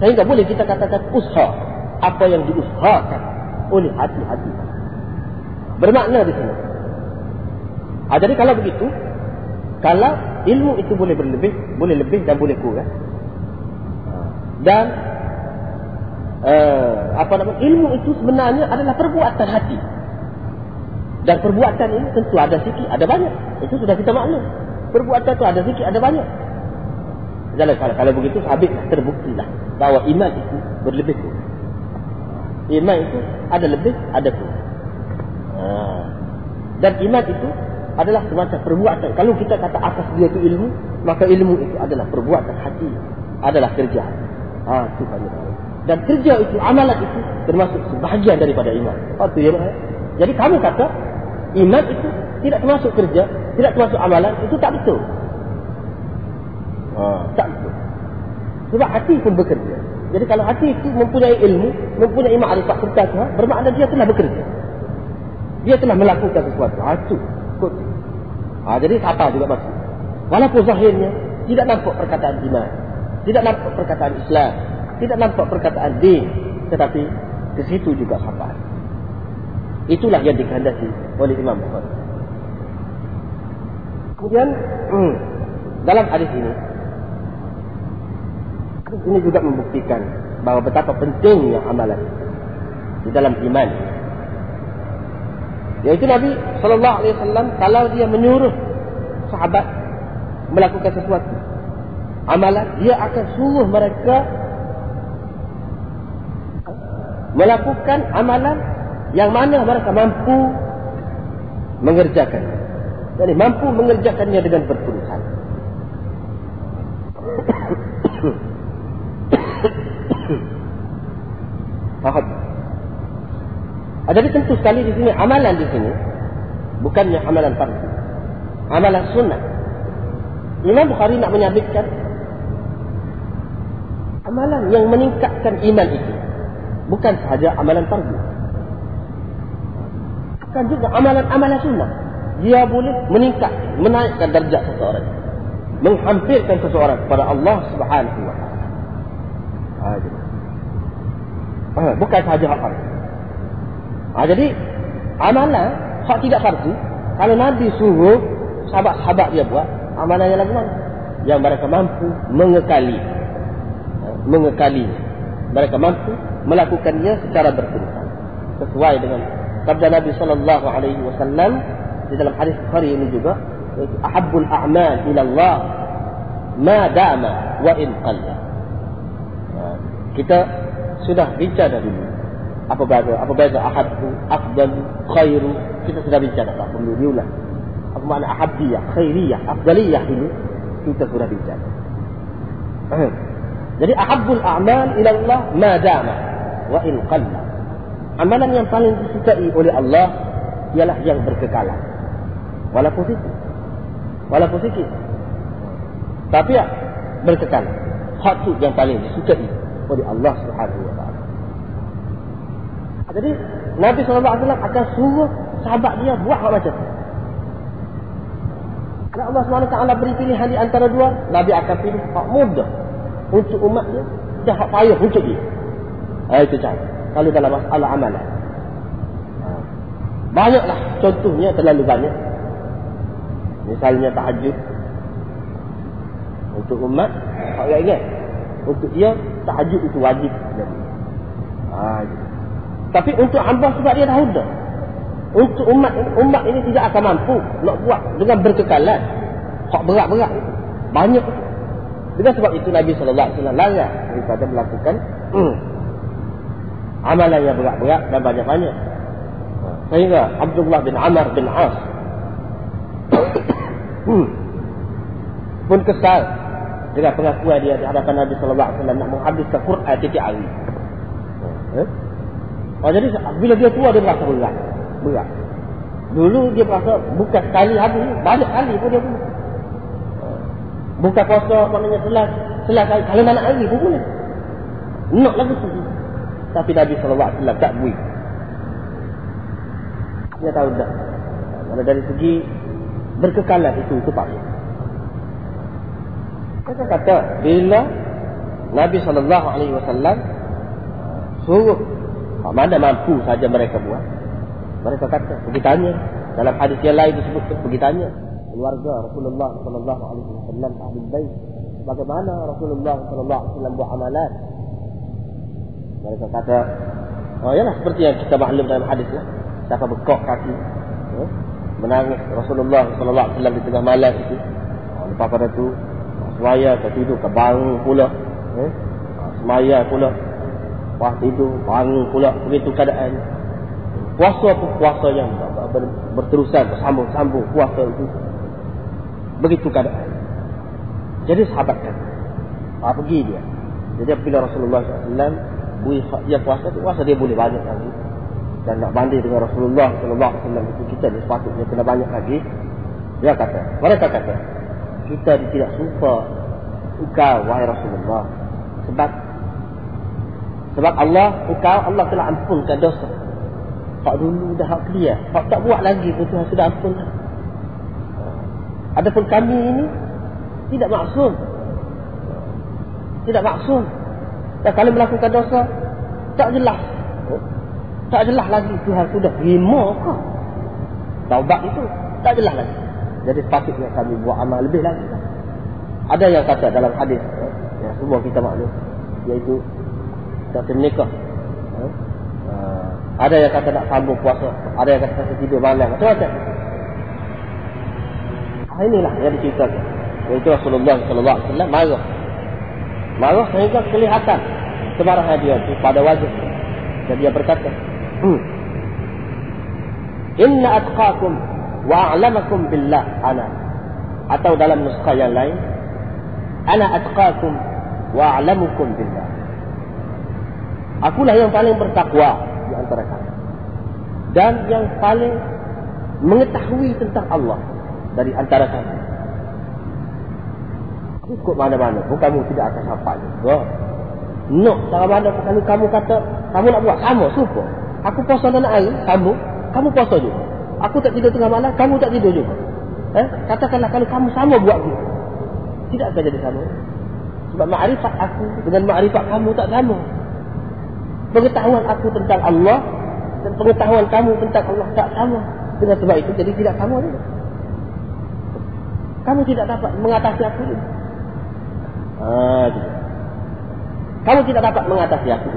Sehingga boleh kita katakan usaha. Apa yang diusahakan oleh hati-hati. Bermakna di sini. Ha, jadi kalau begitu, kalau ilmu itu boleh berlebih, boleh lebih dan boleh kurang. Dan uh, apa nama ilmu itu sebenarnya adalah perbuatan hati. Dan perbuatan ini tentu ada sikit, ada banyak. Itu sudah kita maklum. Perbuatan itu ada sikit, ada banyak. Kalau, kalau, kalau begitu habis terbuktilah bahawa iman itu berlebih kurang. Iman itu ada lebih, ada kurang. Ha. Dan iman itu adalah semacam perbuatan. Kalau kita kata atas dia itu ilmu, maka ilmu itu adalah perbuatan hati. Adalah kerja. Ha, itu Dan kerja itu, amalan itu termasuk sebahagian daripada iman. Itu ya, Jadi kamu kata, iman itu tidak termasuk kerja, tidak termasuk amalan, itu tak betul. Ha, tak betul. Sebab hati pun bekerja. Jadi kalau hati itu mempunyai ilmu, mempunyai ma'rifat tentang Tuhan, bermakna dia telah bekerja. Dia telah melakukan sesuatu. Ha, itu. Ha, jadi apa juga maksud. Walaupun zahirnya tidak nampak perkataan iman. Tidak nampak perkataan Islam. Tidak nampak perkataan din. Tetapi ke situ juga sampai. Itulah yang dikehendaki oleh Imam Bukhari. Kemudian hmm, dalam hadis ini ini juga membuktikan bahawa betapa pentingnya amalan di dalam iman. Yaitu Nabi Sallallahu Alaihi Wasallam kalau dia menyuruh sahabat melakukan sesuatu amalan, dia akan suruh mereka melakukan amalan yang mana mereka mampu mengerjakan. Jadi mampu mengerjakannya dengan berterusan. Faham? Jadi tentu sekali di sini amalan di sini bukannya amalan fardu. Amalan sunnah. Imam Bukhari nak menyabitkan amalan yang meningkatkan iman itu bukan sahaja amalan fardu. Bukan juga amalan-amalan sunnah. Dia boleh meningkat, menaikkan darjat seseorang. Menghampirkan seseorang kepada Allah Subhanahu wa taala. Ha, bukan sahaja hak fardu. Ha, jadi amalan hak tidak fardu kalau Nabi suruh sahabat-sahabat dia buat amalan yang mana? Yang mereka mampu mengekali. Ha, mengekali. Mereka mampu melakukannya secara berterusan. Sesuai dengan sabda Nabi sallallahu alaihi wasallam di dalam hadis Bukhari ini juga ahabbul a'mal ila Allah ma dama wa in qalla. Ha, kita sudah bincang dulu. Apa beza? Apa beza ahadku, afdal, khairu? Kita sudah bincang tak perlu diulang. Apa makna ahabdiyah, khairiyah, afdaliyah ini? Kita sudah bincang. Jadi ahabbul a'mal ila Allah ma dama wa in qalla. Amalan yang paling disukai oleh Allah ialah yang berkekalan. Walaupun sikit. Walaupun sikit. Tapi ya, berkekalan. Hak tu yang paling disukai oleh Allah Subhanahu wa taala. Jadi Nabi wasallam akan suruh sahabat dia buat hal macam tu. Kalau Allah taala beri pilihan di antara dua, Nabi akan pilih hak mudah untuk umat dia dan hak payah untuk dia. Ha, itu cara. Kalau dalam masalah amalan. Banyaklah contohnya terlalu banyak. Misalnya tahajud untuk umat, tak ingat. Untuk dia tahajud itu wajib. Ha, Tapi untuk hamba sebab dia dah dah. Untuk umat umat ini tidak akan mampu nak buat dengan berkekalan. Hak berat-berat. Banyak. Dengan sebab itu Nabi SAW larang daripada melakukan hmm, amalan yang berat-berat dan banyak-banyak. Sehingga Abdullah bin Amr bin As hmm, pun kesal dengan pengakuan dia di hadapan Nabi sallallahu alaihi wasallam nak menghabiskan Quran tiap hari. Eh? Oh, jadi bila dia tua dia merasa berat. Berat. Dulu dia merasa bukan sekali habis, banyak kali pun dia pun. Bukan puasa maknanya selas, selas kali. Kalau mana hari pun boleh. Nak lagi tu. Tapi Nabi wasallam tak bui. Dia tahu dah. Kalau dari segi berkekalan itu itu payah. Kita kata bila Nabi wasallam suruh mana mampu saja mereka buat. Mereka kata, pergi tanya. Dalam hadis yang lain disebut pergi tanya keluarga Rasulullah wasallam ahli bait bagaimana Rasulullah wasallam buat amalan. Mereka kata, oh yalah seperti yang kita maklum dalam hadis lah. Siapa bekok kaki, ya, menangis Rasulullah sallallahu alaihi wasallam di tengah malam itu. Oh, lepas pada itu semaya ke tidur ke bangun pula eh? semaya pula Wah tidur, bangun pula begitu keadaan. Puasa pun puasa yang berterusan, bersambung-sambung puasa itu. Begitu keadaan. Jadi sahabat kan. Ah, pergi dia. Jadi apabila Rasulullah SAW dia puasa tu puasa dia boleh banyak lagi. Dan nak banding dengan Rasulullah SAW itu kita ni sepatutnya kena banyak lagi. Dia kata, mereka kata, kita tidak suka engkau wahai Rasulullah. Sebab sebab Allah, engkau Allah telah ampunkan dosa. Tak dulu dah hak clear. Tak tak buat lagi pun Tuhan sudah ampun. Adapun kami ini tidak maksum. Tidak maksum. Dan kalau melakukan dosa, tak jelas. Tak jelas lagi Tuhan sudah terima kau. Taubat itu tak jelas lagi. Jadi sepatutnya kami buat amal lebih lagi. Ada yang kata dalam hadis, ya, semua kita maklum, iaitu tak menikah. Uh, ada yang kata nak sambung puasa, ada yang kata tidur malam, macam-macam. Ah, inilah yang diceritakan. Iaitu Rasulullah sallallahu alaihi wasallam marah. Marah sehingga kelihatan kemarahan dia itu pada wajah. Dan dia berkata, hmm. Inna atqakum wa a'lamakum billah ana. Atau dalam nuskah yang lain, ana atqakum wa a'lamukum billah. Akulah yang paling bertakwa di antara kamu. Dan yang paling mengetahui tentang Allah dari antara kamu ikut mana-mana pun kamu tidak akan sampai juga. Nak cara mana pun kalau kamu kata kamu nak buat sama supo. Aku puasa dan air, kamu kamu puasa juga. Aku tak tidur tengah malam, kamu tak tidur juga. Eh? Katakanlah kalau kamu sama buat gitu. Tidak akan jadi sama. Sebab makrifat aku dengan makrifat kamu tak sama. Pengetahuan aku tentang Allah dan pengetahuan kamu tentang Allah tak sama. Dengan sebab itu jadi tidak sama juga. Kamu tidak dapat mengatasi aku juga. Ha, gitu. Kamu tidak dapat mengatasi aku.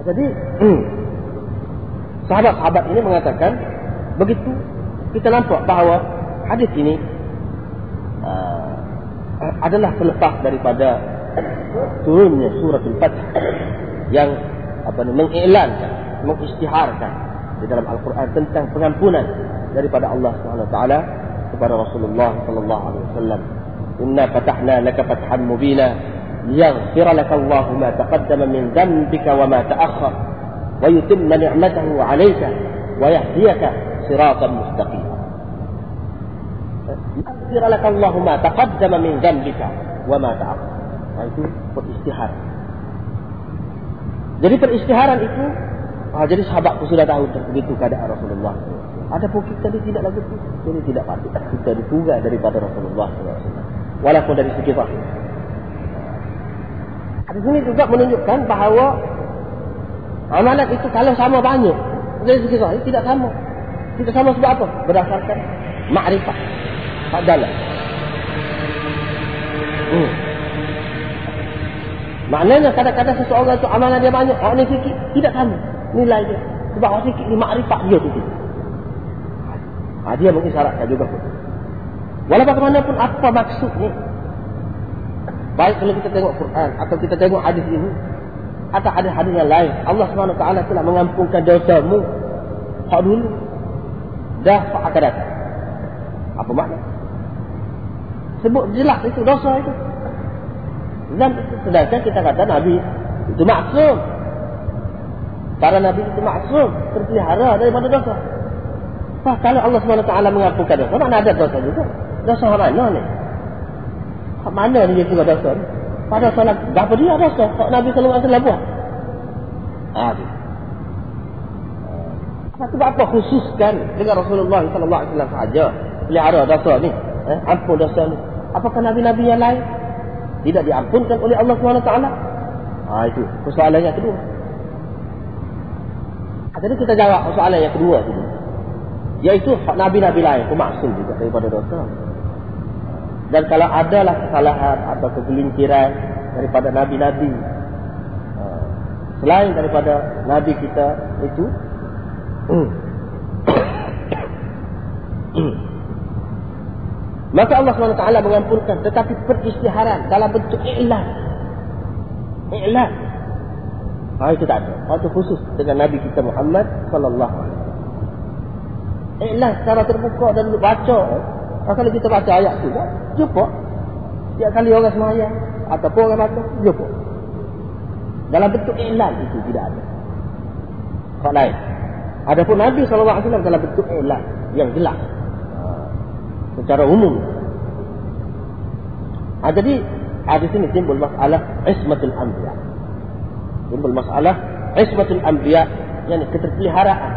Jadi, sahabat-sahabat ini mengatakan, begitu kita nampak bahawa hadis ini uh, adalah pelepas daripada turunnya surat Al-Fatih yang apa ni mengiklankan, mengisytiharkan di dalam Al-Quran tentang pengampunan daripada Allah Subhanahu Taala kepada Rasulullah Sallallahu Alaihi Wasallam inna fatahna laka fathan mubina yaghfir laka Allah ma taqaddama min dhanbika wa ma ta'akhkhar wa yutimma ni'matahu 'alayka wa yahdiyaka siratan mustaqim yaghfir laka Allah ma taqaddama min dhanbika wa ma ta'akhkhar itu peristihar jadi peristiharan itu ah, jadi sahabatku sudah tahu begitu keadaan Rasulullah. Ada pun kita ini tidak lagi jadi tidak patut kita dipuga daripada Rasulullah SAW walaupun dari segi zahir. Di sini juga menunjukkan bahawa amalan itu kalau sama banyak dari segi zahir tidak sama. Tidak sama sebab apa? Berdasarkan makrifat. Adalah. Hmm. Maknanya kadang-kadang seseorang itu amalan dia banyak, orang ni sikit, tidak sama nilai dia. Sebab orang sikit ni makrifat dia tu. Ha, dia mungkin syaratkan juga pun. Walau bagaimanapun apa maksudnya. Baik kalau kita tengok Quran atau kita tengok hadis ini atau ada hadis yang lain. Allah SWT telah mengampunkan dosamu. Hak dulu. Dah hak akan datang. Apa makna? Sebut jelas itu dosa itu. Dan sedangkan kita kata Nabi itu maksum. Para Nabi itu maksum. Terpelihara daripada dosa. Wah, kalau Allah SWT mengampunkan dosa, mana ada dosa juga? Dosa mana ni? Hak mana dia juga dosa ni? Pada solat, berapa dia dosa? Hak Nabi SAW buat? Ah, dia. Sebab apa khususkan dengan Rasulullah SAW sahaja pelihara dosa ni? Eh, ampun dosa ni. Apakah Nabi-Nabi yang lain? Tidak diampunkan oleh Allah SWT? Ah, itu persoalan yang kedua. Ah, jadi kita jawab persoalan yang kedua. Iaitu Nabi-Nabi lain pun maksum juga daripada dosa. Dan kalau adalah kesalahan atau kegelinciran daripada nabi-nabi selain daripada nabi kita itu maka Allah SWT mengampunkan tetapi peristiharan dalam bentuk i'lan i'lan Ha, itu tak ada. Itu khusus dengan Nabi kita Muhammad sallallahu alaihi wasallam. Iklan secara terbuka dan baca. Ha, kalau kita baca ayat tu, kan? jumpa. Setiap kali orang semayang ataupun orang baca, jumpa. Dalam bentuk iklan itu tidak ada. Hak lain. Adapun Nabi SAW dalam bentuk iklan yang jelas. Ha, secara umum. Ha, jadi, ada sini timbul masalah ismatul anbiya. Timbul masalah ismatul anbiya. Yang keterpeliharaan.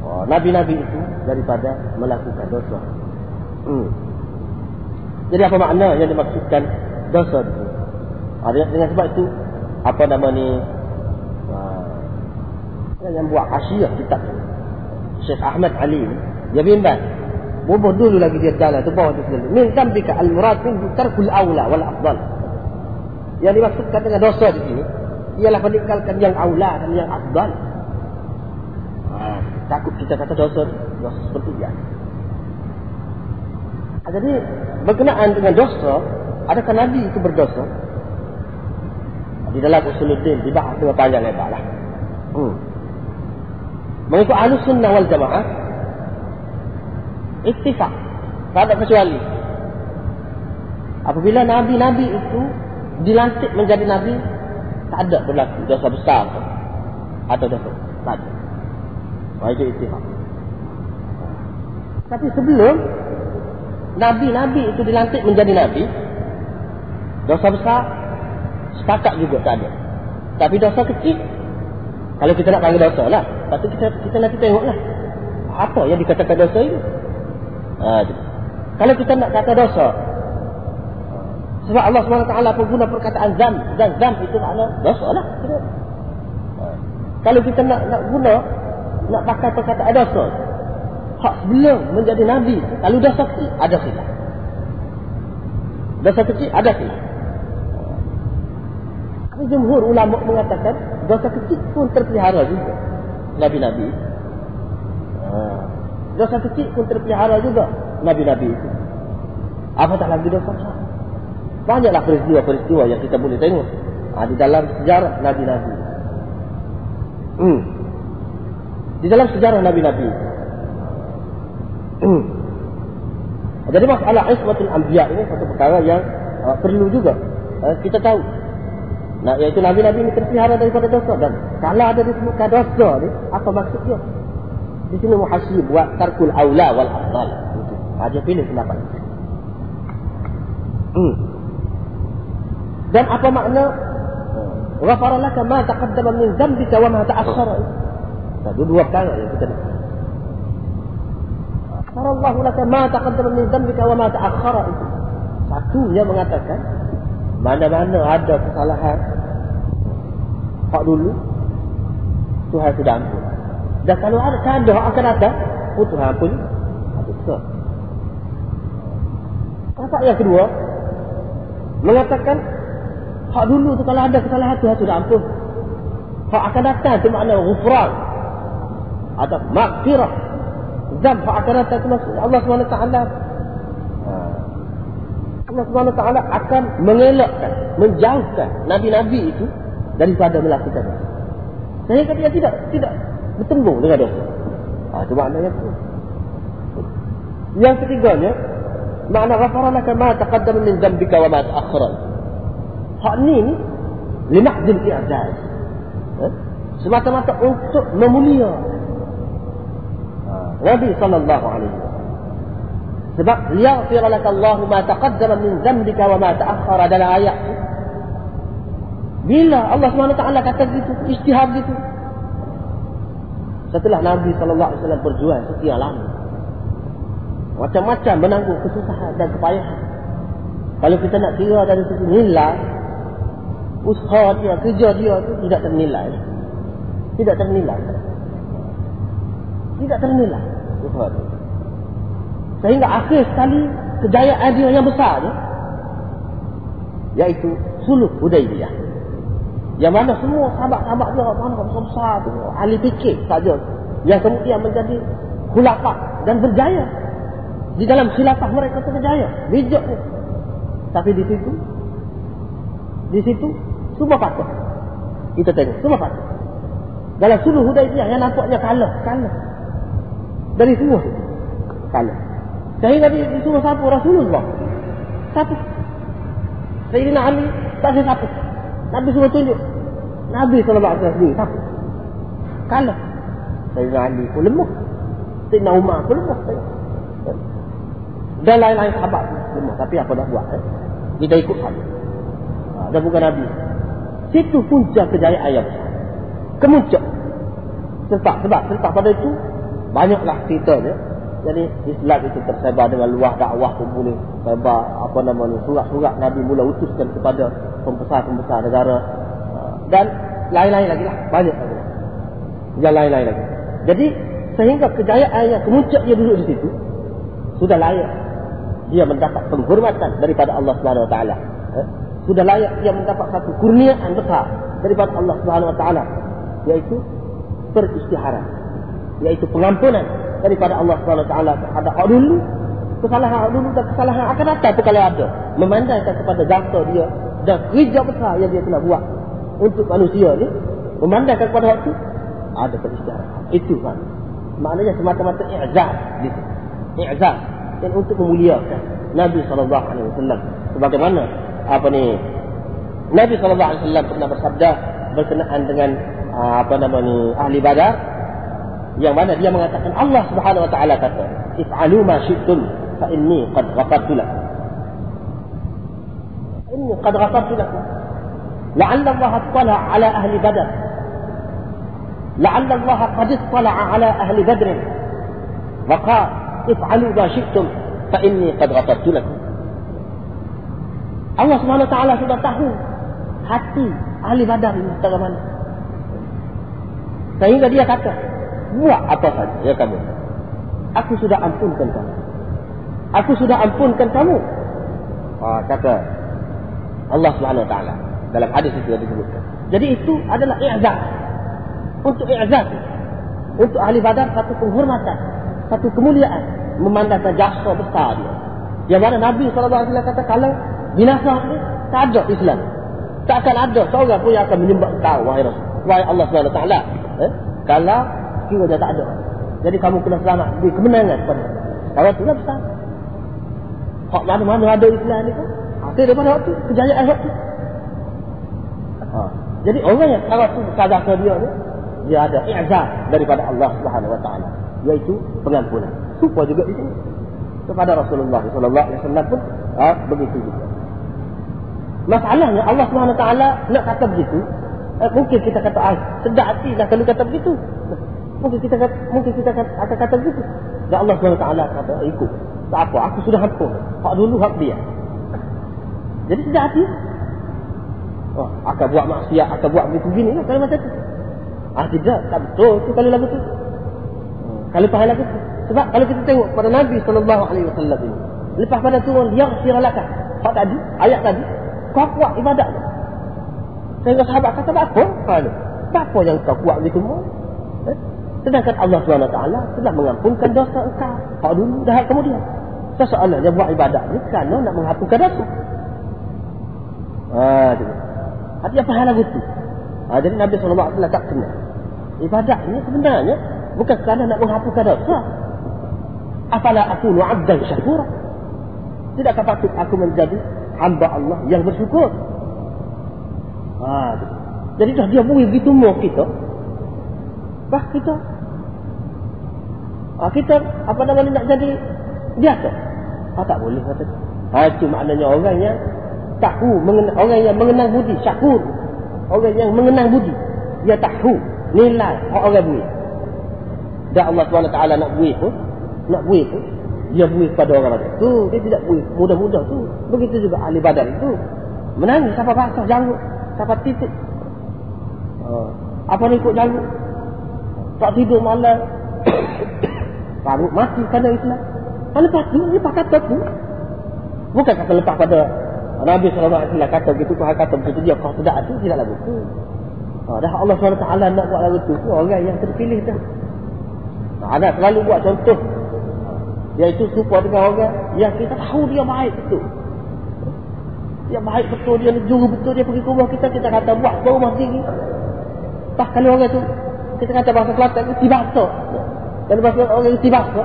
Oh, Nabi-Nabi itu daripada melakukan dosa. Hmm. Jadi apa makna yang dimaksudkan dosa itu? Ha, dengan sebab itu, apa nama ni? Ha, yang buat asyiyah kitab Syekh Ahmad Ali dia bimbang Boboh dulu lagi dia jalan tu bawah tu sekali. Min zambika al-murad min tarkul aula wal afdal. Yang dimaksudkan dengan dosa di sini ialah meninggalkan yang aula dan yang afdal. Ha, takut kita kata dosa, dosa seperti dia. Ha, jadi berkenaan dengan dosa, adakah Nabi itu berdosa? Di dalam usuluddin dibahas dengan panjang lebar lah. Hmm. Mengikut ahlu sunnah wal jamaah, ittifaq. Tak ada kecuali. Apabila nabi-nabi itu dilantik menjadi nabi, tak ada berlaku dosa besar atau dosa. Tak ada. Wah itu ittifaq. Tapi sebelum nabi-nabi itu dilantik menjadi nabi, dosa besar sepakat juga tak ada. Tapi dosa kecil kalau kita nak panggil dosa lah, patut kita kita nanti tengoklah apa yang dikatakan dosa itu. Ha, kalau kita nak kata dosa, sebab Allah SWT pun guna perkataan zam, dan zam itu makna dosa lah. Ha. Kalau kita nak nak guna, nak pakai perkataan dosa, hak sebelum menjadi Nabi, kalau dosa kecil, ada silap. Dosa kecil, ada silap. Tapi jumhur ulama mengatakan, dosa kecil pun terpelihara juga. Nabi-Nabi. Ha. Dosa kecil pun terpelihara juga Nabi-Nabi itu. Apa tak lagi dosa besar? Banyaklah peristiwa-peristiwa yang kita boleh tengok. Ha, di dalam sejarah Nabi-Nabi. Hmm. Di dalam sejarah Nabi-Nabi. Hmm. Jadi masalah ismatul anbiya ini satu perkara yang uh, perlu juga uh, kita tahu. Nah, iaitu Nabi-Nabi ini terpelihara daripada dosa. Dan kalau ada disebutkan dosa ni, apa maksudnya? Di sini muhasib buat tarkul aula wal afdal. Dia pilih pendapat. Hmm. Dan apa makna Ghafara laka ma taqaddama min dhanbika wa ma ta'akhkhara. Itu dua perkara yang kita nak. Ghafara Allah laka ma taqaddama min dhanbika wa ma ta'akhkhara itu. Satunya mengatakan mana-mana ada kesalahan hak dulu Tuhan sudah ampun. Dan kalau ada keadaan akan datang, oh Tuhan ampun. Ada besar. Apa yang kedua? Mengatakan, hak dulu tu kalau ada kesalahan Tuhan sudah ampun. Hak akan datang itu makna ghufran. Ada makfirah. Hak akan itu maksud Allah SWT. Allah SWT akan mengelakkan, menjauhkan Nabi-Nabi itu daripada melakukan. Sehingga dia tidak tidak bertembung dengan dosa. Ha, itu makna yang kedua. Yang ketiganya, makna ghafara laka ma taqaddama min dhanbika wa ma ta'akhkhara. Hak ni limahdil i'zaz. Ha? Semata-mata untuk memulia ha. Nabi sallallahu alaihi. Sebab liyaghfir laka Allah ma taqaddama min dhanbika wa ma ta'akhkhara dalam ayat Bila Allah SWT kata gitu, istihad gitu, setelah Nabi sallallahu alaihi wasallam berjuang sekian lama. Macam-macam menanggung kesusahan dan kepayahan. Kalau kita nak kira dari segi nilai, usaha dia, kerja dia itu tidak ternilai. Tidak ternilai. Tidak ternilai dia. Sehingga akhir sekali kejayaan dia yang besar dia, iaitu suluh Hudaybiyah. Yang mana semua sahabat-sahabat dia mana besar-besar tu, ahli fikir saja. Yang kemudian menjadi khulafah dan berjaya. Di dalam khilafah mereka tu berjaya. Bijak ni. Tapi di situ, di situ, semua patut. Kita tengok. Semua patut. Dalam suluh Hudaibiyah yang nampaknya kalah. Kalah. Dari semua. Kalah. Sehingga di, disuruh siapa? Rasulullah. Siapa? Sayyidina Ali tak ada siapa. Nabi suruh tunjuk. Nabi SAW sendiri. Siapa? Kalah. Sayyidina Ali pun lemah. Sayyidina Umar pun lemah. Dan lain-lain sahabat lemah. Tapi apa dah buat? Eh? Kita ikut saja. Ha, dan bukan Nabi. Situ punca kejayaan yang besar. Kemuncak. Sebab, sebab, sebab pada itu, banyaklah cerita dia. Jadi Islam itu tersebar dengan luah dakwah pun boleh sebar apa nama ni surat-surat Nabi mula utuskan kepada pembesar-pembesar negara. Ha, dan lain-lain lagi lah. Banyak lagi yang lain-lain lagi. Jadi sehingga kejayaan yang kemuncak dia duduk di situ sudah layak dia mendapat penghormatan daripada Allah Subhanahu Wa Taala. Ha, sudah layak dia mendapat satu kurniaan besar daripada Allah Subhanahu Wa Taala yaitu peristiharan yaitu pengampunan daripada Allah SWT terhadap hak dulu. Kesalahan hak dulu dan kesalahan akan datang kalau ada. Memandangkan kepada jasa dia dan kerja besar yang dia telah buat untuk manusia ni memandangkan kepada hak tu ada peristiharaan itu kan maknanya semata-mata i'zaz gitu i'zaz dan untuk memuliakan Nabi SAW sebagaimana apa ni Nabi SAW pernah bersabda berkenaan dengan ah, apa nama ni ahli badar yang mana dia mengatakan Allah Subhanahu wa taala kata if'alu ma syi'tum fa inni qad ghafartu lakum inni qad ghafartu lakum la'alla Allah attala ala ahli badr la'alla Allah qad attala ala ahli badr wa qala if'alu ma syi'tum fa inni qad ghafartu lakum Allah Subhanahu wa taala sudah tahu hati ahli badar ini bagaimana sehingga dia kata buat apa saja ya kamu. Aku sudah ampunkan kamu. Aku sudah ampunkan kamu. Ha, kata Allah Taala dalam hadis itu yang disebutkan. Jadi itu adalah i'zaz. Untuk i'zaz untuk ahli badar satu penghormatan, satu kemuliaan memandangkan jasa besar dia. Yang mana Nabi SAW kata kalau binasa ini tak ada Islam. Tak akan ada seorang pun yang akan menyembah kau wahai Rasul. Wahai Allah SWT. Eh? Kalau kira dia tak ada. Jadi kamu kena selamat di kemenangan pada. Kalau tu lah besar. Hak mana-mana ada Islam ni kan? Ada daripada waktu kejayaan waktu. Ha. Jadi orang yang kalau tu sadar ke dia ni, dia ada i'zah daripada Allah Subhanahu Wa Taala, iaitu pengampunan. Supaya juga itu kepada Rasulullah Wasallam pun ha, begitu juga. Masalahnya Allah Subhanahu Wa Taala nak kata begitu, eh, mungkin kita kata ah, sedap hati dah kalau kata begitu. Mungkin kita kata, mungkin kita akan kata begitu. Dan Allah SWT kata, ikut. Tak apa, aku sudah hampun. Hak dulu, hak dia. Jadi tidak hati. Oh, akan buat maksiat, akan buat begitu gini. Ya, kalau macam tu. Ah, tidak, tak betul. Itu kali lagu tu. Hmm, kali pahala lagu tu. Sebab kalau kita tengok pada Nabi SAW ini. Lepas pada turun, yang siralakan. Hak tadi, ayat tadi. Kau kuat ibadat. Sehingga sahabat kata, apa? Kalau. Apa yang kau kuat begitu? Eh? Sedangkan Allah SWT telah mengampunkan dosa engkau. Hak dulu, dah kemudian. Soalannya buat ibadat ni kerana nak menghapuskan dosa. Ha, Hati apa hal itu? Ha, jadi Nabi SAW tak kena. Ibadat ni sebenarnya bukan kerana nak menghapuskan dosa. Apalah aku nu'abdan syakura. Tidakkah patut aku menjadi hamba Allah yang bersyukur? Ha, jadi dah dia bui begitu mau kita. Bah kita Ha, kita apa namanya nak jadi biasa. Ha, tak boleh kata. Ha, itu maknanya orang yang tahu, mengenal, orang yang mengenal budi, syakur. Orang yang mengenal budi. Dia tahu nilai orang bui. Dan Allah SWT nak bui pun, nak bui pun, dia bui kepada orang lain. Tu, dia tidak bui mudah-mudah tu. Begitu juga ahli badan itu. Menangis, siapa basah janggut, siapa titik. Ha, apa ni ikut janggut? Tak tidur malam. Faruk mati kerana Islam. Ha, lepas tu, lepas kata tu. Bukan kata lepas pada Nabi SAW kata begitu, Tuhan kata begitu, dia kau tidak tu, tidak lagu tu. Ha, dah Allah SWT nak buat lagu tu, orang yang terpilih dah. Ha, ada selalu buat contoh. Iaitu supaya dengan orang yang kita tahu dia baik betul. Dia baik betul, dia juru betul, dia pergi ke rumah kita, kita kata buat baru rumah tinggi. Tak kalau orang tu kita kata bahasa Kelantan bahasa. Kalau bahasa orang itu bahasa.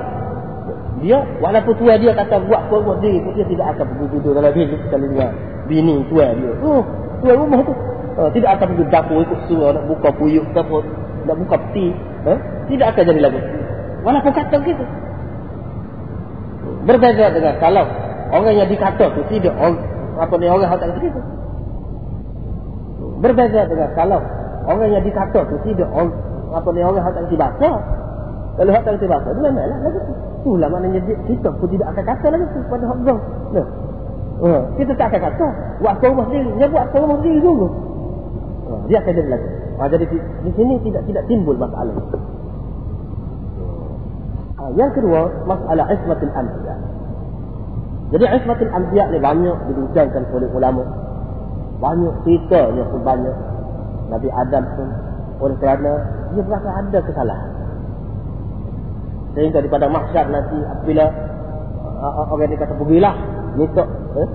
Dia walaupun tua dia kata buat apa buat diri dia tidak akan pergi duduk dalam bilik kalau dengan bini tua dia. Oh, tua rumah tu. Uh, tidak akan pergi dapur ikut suruh nak buka puyuk ke apa, nak buka peti. Eh? Tidak akan jadi lagu. Walaupun kata begitu. Berbeza dengan kalau orang yang dikata tu tidak orang, apa ni orang hak tak begitu. Berbeza dengan kalau orang yang dikata tu tidak orang, apa ni orang hak tak bahasa. Kalau hak tak bahasa, dia memanglah lagu tu. Itulah maknanya kita pun tidak akan kata lagi tu pada hak gong. Nah. Uh, kita tak akan kata buat rumah sendiri, dia buat rumah sendiri dulu. Uh, dia akan jadi lagi. Uh, jadi di, di sini tidak tidak timbul masalah. Uh, yang kedua, masalah ismatul anbiya. Jadi ismatul anbiya ni banyak dibincangkan oleh ulama. Banyak ceritanya pun banyak. Nabi Adam pun oleh kerana dia berasa ada kesalahan. Sehingga daripada mahsyar nanti apabila uh, uh, orang ni kata pergilah. Minta eh?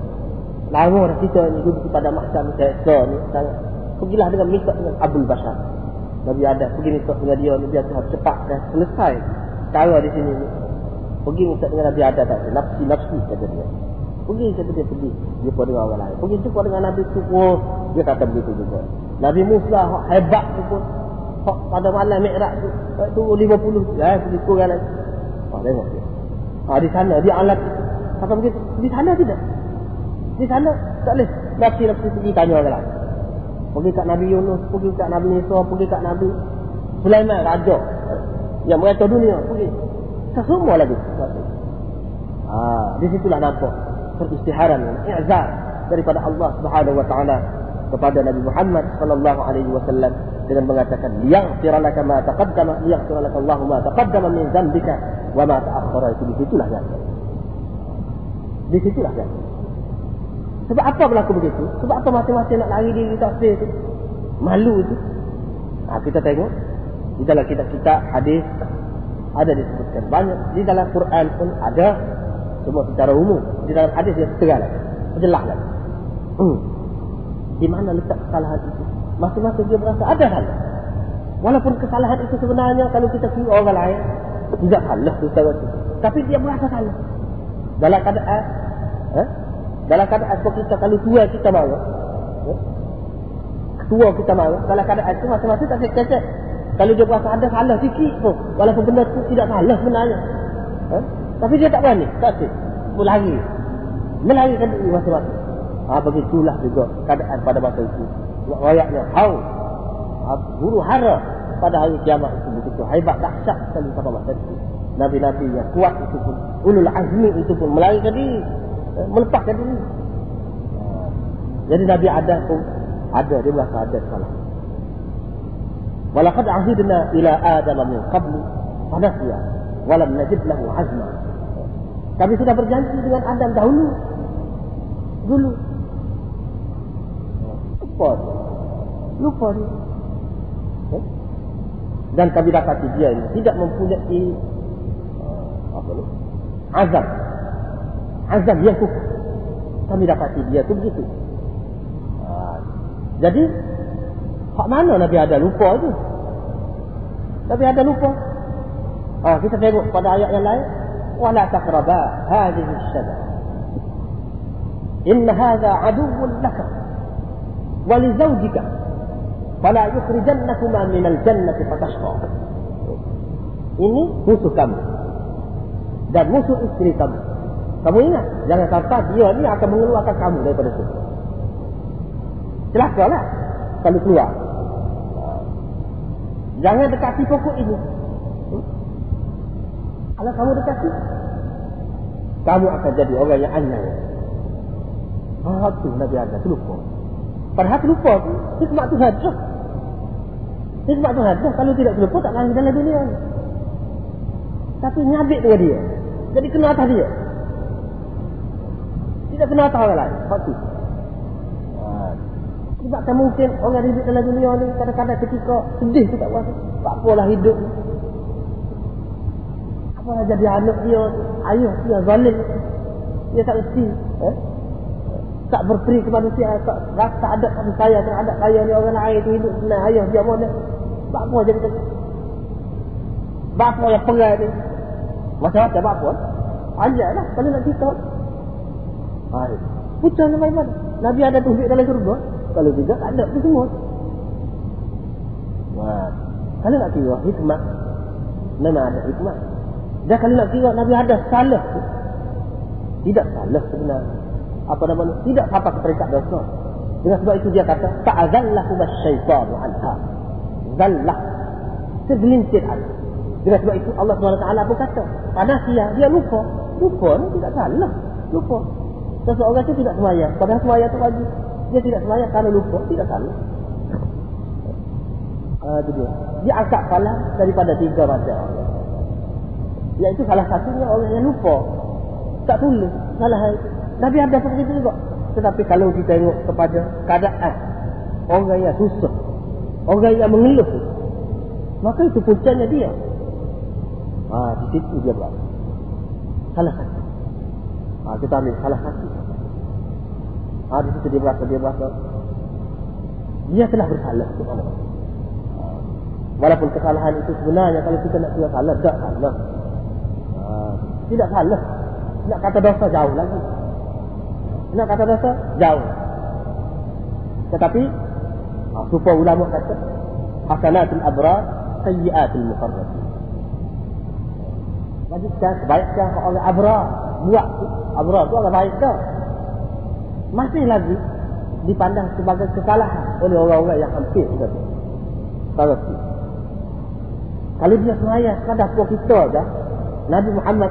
lama dah kita ni duduk pada mahsyar ni seksa ni sangat. Pergilah dengan minta dengan Abdul Bashar. Nabi ada pergi minta dengan dia ni biar Tuhan cepat dan selesai cara di sini ni. Pergi minta dengan Nabi ada tak nafsi nafsi kata dia. Pergi kata dia pergi pun dengan orang lain. Pergi jumpa dengan Nabi tu oh, dia kata begitu juga. Nabi Musa hebat tu pun pada malam Mi'raj tu tu 50 ya pergi kurang lagi ha tengok dia. Ha di sana dia alat. Kata begitu? Di sana tidak. Di sana tak boleh. Nabi Nabi pergi tanya lain pergi kat Nabi Yunus pergi kat Nabi Isa pergi kat Nabi Sulaiman raja. Yang mereka dunia pergi. Semua lagi. Ha di situlah nampak peristiharan i'zar daripada Allah Subhanahu wa taala kepada Nabi Muhammad sallallahu alaihi wasallam dengan mengatakan liyaghfira laka ma taqaddama liyaghfira laka Allah ma taqaddama min dhanbika wa ma ta'akhkhara. Itu disitulah kan disitulah kan sebab apa berlaku begitu? Sebab apa masing-masing nak lari diri takfir itu malu itu ha, kita tengok. Di dalam kitab-kitab hadis ada disebutkan banyak. Di dalam Quran pun ada. Semua secara umum. Di dalam hadis dia setengah lagi jelas lagi. Hmm. di mana letak kesalahan itu masing-masing dia berasa ada hal. Walaupun kesalahan itu sebenarnya kalau kita kira orang lain tidak salah tu itu. Tapi dia berasa salah. Dalam keadaan eh? dalam keadaan seperti kita kalau tua kita marah. Eh? Tua kita marah. Dalam keadaan itu masing-masing tak cek Kalau dia berasa ada salah sikit pun. Walaupun benda itu tidak salah sebenarnya. Eh? Tapi dia tak berani. Tak cek. Melari. Melarikan diri masing-masing. Ha, begitulah juga keadaan pada masa itu rakyatnya hau huru hara. Pada hari kiamat itu begitu hebat dahsyat sekali pada masa itu Nabi-Nabi yang kuat itu pun ulul azmi itu pun melarikan diri. Eh, melepaskan diri. Jadi Nabi ada pun ada dia merasa ada salah walaqad ahidna ila adam min qabl fanasiya walam najid lahu azma. Kami sudah berjanji dengan Adam dahulu. Dulu lupa dia. Lupa dia. Eh? Dan kami dapati dia ini tidak mempunyai uh, apa ni? Azam. Azam yang kukuh. Kami dapati dia itu begitu. Uh, jadi, hak mana Nabi ada lupa itu? Nabi ada lupa. Uh, kita tengok pada ayat yang lain. ولا تقربا هذه الشجرة إن هذا عدو لك ولزوجك فلا يخرجنكما من الجنة فتشقى ini musuh kamu dan musuh istri kamu kamu ingat jangan sampai dia ni akan mengeluarkan kamu daripada surga celakalah kalau keluar jangan dekati pokok ini kalau kamu dekati kamu akan jadi orang yang anyai Ah, tu Nabi Adam, terlupa. Padahal terlupa tu, hikmat tu. Hikmat Tuhan tu, kalau tidak terlupa tak lari dalam dunia ni. Tapi nyabik dengan dia. Jadi kena atas dia. Tidak kena atas orang lain. Sebab tak mungkin orang hidup dalam dunia ni kadang-kadang ketika sedih tu tak kuasa. Tak apalah hidup ni. Apalah jadi anak dia, ayah dia zalim. Dia tak mesti. Eh? Tak berperi kepada manusia tak rasa ada kasih sayang terhadap saya ni orang lain tu hidup senang ayah dia mana Apa jadi tadi? Bapa yang perai ni. Macam-macam bapa. Panjang lah. Kalau nak cerita. Hai. Pucat sampai mana? Nabi ada tunjuk dalam surga. Kalau tidak, tak ada. Itu semua. Wah. Kalau nak kira hikmah. Memang ada hikmah. Dan kalau nak kira Nabi ada salah. Tidak salah sebenarnya. Apa nama Tidak apa keterikat dosa. Dengan sebab itu dia kata, Fa'azallahu masyaitanu anha. Zallah. Segelintir ada. Dengan sebab itu Allah SWT pun kata, Panas dia, lupa. Lupa ni tidak salah. Lupa. Seseorang itu tidak semayang. Padahal semayang itu wajib. Dia tidak semayang kerana lupa. Tidak salah. Uh, itu dia. Dia angkat daripada tiga macam orang. Iaitu salah satunya orang yang lupa. Tak tulis. Salah itu. Nabi ada seperti itu juga. Tetapi kalau kita tengok kepada keadaan orang yang susah, orang yang mengeluh, maka itu puncanya dia. Ah, di situ dia berada. Salah satu. Ah, kita ambil salah satu. Ah, di situ dia berasa, dia berasa. Dia telah bersalah. Ah, walaupun kesalahan itu sebenarnya kalau kita nak kira salah, tak salah. Ah, tidak salah. Nak kata dosa jauh lagi. Nak kata dosa? Jauh. Tetapi ha, supaya ulama kata hasanatul abrar sayyiatul. Jadi kita kebaikan orang abrar buat abrar tu orang baik dah. Masih lagi dipandang sebagai kesalahan oleh orang-orang yang hampir sudah tu. Kalau kalau dia semayang sekadar puak kita dah Nabi Muhammad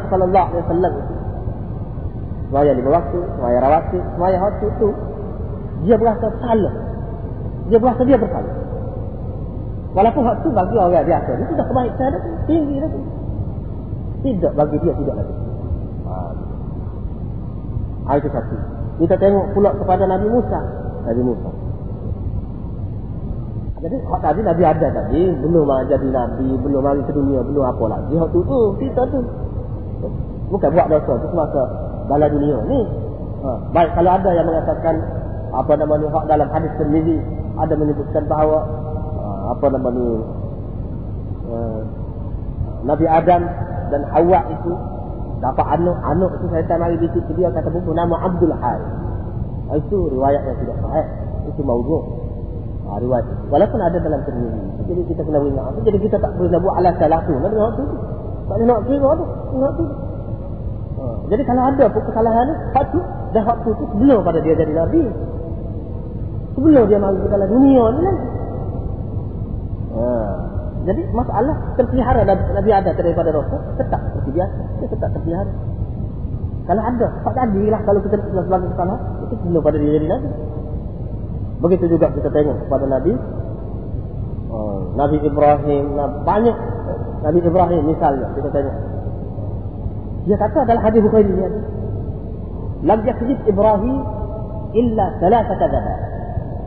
alaihi wasallam semaya lima waktu, semaya rawatib, semaya waktu itu dia berasa salah. Dia berasa dia bersalah. Walaupun waktu bagi orang biasa itu sudah kebaikan dah tinggi dah Tidak bagi dia tidak lagi. Ha. Itu satu. Kita tengok pula kepada Nabi Musa. Nabi Musa. Jadi hak tadi Nabi ada tadi, belum jadi Nabi, belum mari ke dunia, belum apa lagi. Hak tu tu, kita tu. Bukan buat dosa, tu semasa dalam dunia ni. Ha. Baik kalau ada yang mengatakan apa nama ni dalam hadis Tirmizi ada menyebutkan bahawa ha, apa nama ni ha, Nabi Adam dan Hawa itu dapat anak anak itu saya tak mari bisik dia kata buku nama Abdul Hai. Ha, itu riwayat yang tidak sahih. Itu maudhu. Ha, riwayat. Walaupun ada dalam Tirmizi. Jadi kita kena ingat. Jadi kita tak boleh buat ala salah tu. Nak tu. Tak boleh nak kira tu. Nak tu. Jadi kalau ada pun kesalahan waktu dah waktu itu sebelum pada dia jadi Nabi. Sebelum dia mari ke dalam dunia ni lagi. Ha. Jadi masalah terpelihara Nabi ada daripada Rasul tetap seperti biasa. Dia tetap terpelihara. Kalau ada, tak jadilah kalau kita sebagai kesalahan. Itu sebelum pada dia jadi Nabi. Begitu juga kita tengok kepada Nabi. Oh, Nabi Ibrahim, banyak Nabi Ibrahim misalnya kita tengok kata adalah hadis Bukhari ni. Lam yakzib Ibrahim illa thalathah kadzaba.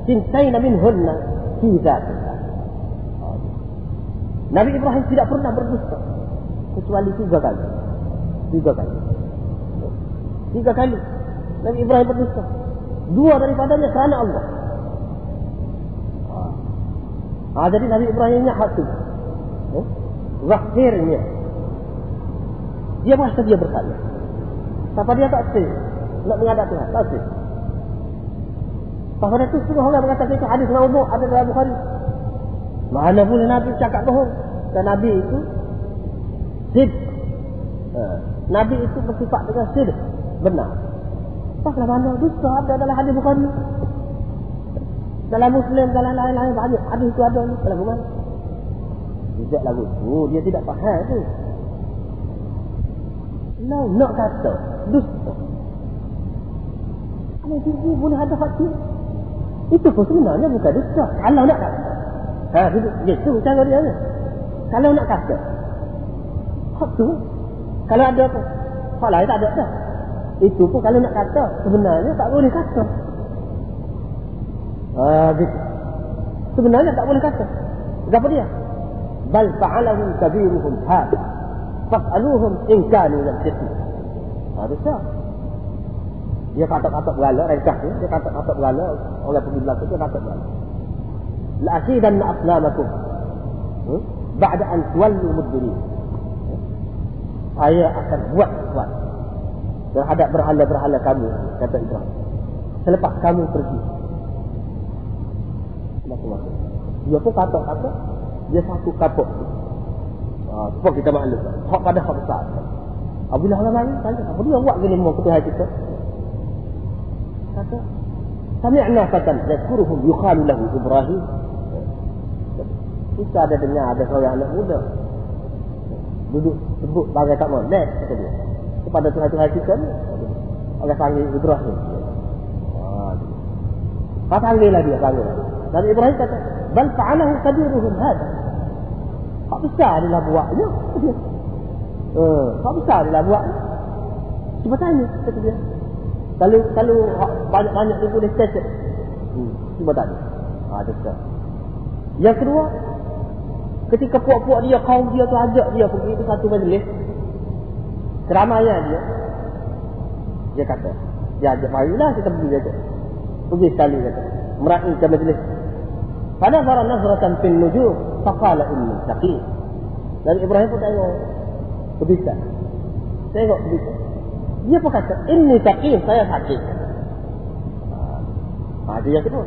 Sintain minhunna fi zatillah. Nabi Ibrahim tidak pernah berdusta kecuali tiga kali. Tiga kali. Tiga kali Nabi Ibrahim berdusta. Dua daripadanya kerana Allah. Ah, jadi Nabi Ibrahimnya hati. Eh? Zahirnya dia merasa dia bersalah. Siapa dia tak sih nak menghadap Tuhan, tak sih. Pada itu semua orang mengatakan itu hadis maudhu ada dalam Bukhari. Mana boleh Nabi cakap bohong? Dan Nabi itu sid. Ha. Nabi itu bersifat dengan sid. Benar. Pasal mana dusta ada dalam hadis Bukhari. Dalam Muslim, dalam lain-lain banyak hadis itu ada dalam Bukhari. Tidak lagu. Oh, dia tidak faham tu. Nah, nak kata dusta. Kalau tinggi boleh ada hati. Itu pun sebenarnya bukan dusta. Kalau nak kata. Ha, itu, itu cara dia. Kalau nak kata. Hak tu. Kalau ada apa? Hak lain tak ada dah. Itu pun kalau nak kata. Sebenarnya tak boleh kata. Ha, gitu. Sebenarnya tak boleh kata. Kenapa dia? Bal fa'alahu kabiruhum hadha. Fas'aluhum in kanu yaqtatu. Ha. Dia kata-kata berala, rengkah ni, dia kata-kata berala, orang pergi belakang dia kata berala. La akidan asnamakum. Hmm? Ba'da an tuwallu mudbirin. Saya akan buat sesuatu terhadap berhala-berhala kamu, kata Ibrahim. Selepas kamu pergi. Dia pun kata-kata, dia satu kapok. Ha, sebab kita maklum. Hak pada hak besar. Apabila orang lain tanya, apa dia buat gini mau ketuhan kita? Kata, Sami'na fatan yazkuruhum yukhalu lahu Ibrahim. Kita ada dengar ada seorang anak muda. Duduk sebut bagai tak molek kata dia. Kepada Tuhan-Tuhan kita ni. Oleh panggil Ibrahim. Apa panggil lagi dia panggil. Dan Ibrahim kata, "Bal fa'alahu kabiruhum hada." Hak besar adalah buatnya. Dia. Eh, hak besar adalah buatnya. Cuba tanya kata dia. Kalau kalau banyak-banyak dia boleh cacat. Hmm, cuba tanya. Ha, dia Yang kedua, ketika puak-puak dia, kaum dia tu ajak dia pergi ke satu majlis. Keramaian dia. Dia kata, dia ajak marilah kita pergi kata. Pergi sekali kata. Meraih ke majlis. Pada para nazratan fil nujum, faqala inni saqim. Dan Ibrahim pun tengok. Berbisa. Tengok berbisa. Dia pun kata, ini sakit, saya sakit. Ha, itu yang kedua.